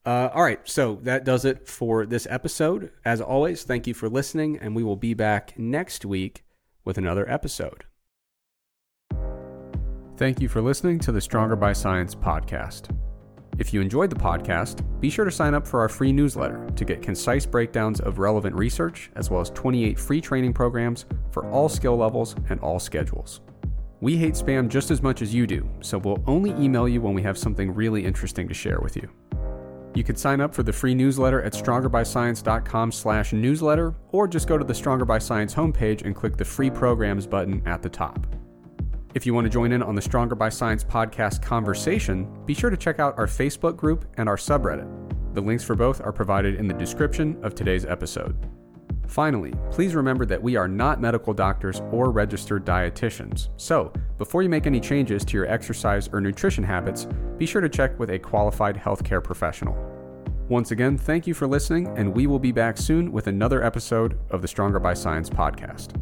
Uh, all right, so that does it for this episode. As always, thank you for listening, and we will be back next week with another episode. Thank you for listening to the Stronger by Science podcast. If you enjoyed the podcast, be sure to sign up for our free newsletter to get concise breakdowns of relevant research, as well as 28 free training programs for all skill levels and all schedules. We hate spam just as much as you do, so we'll only email you when we have something really interesting to share with you. You can sign up for the free newsletter at strongerbyscience.com slash newsletter, or just go to the Stronger by Science homepage and click the free programs button at the top. If you want to join in on the Stronger by Science podcast conversation, be sure to check out our Facebook group and our subreddit. The links for both are provided in the description of today's episode. Finally, please remember that we are not medical doctors or registered dietitians. So, before you make any changes to your exercise or nutrition habits, be sure to check with a qualified healthcare professional. Once again, thank you for listening, and we will be back soon with another episode of the Stronger by Science podcast.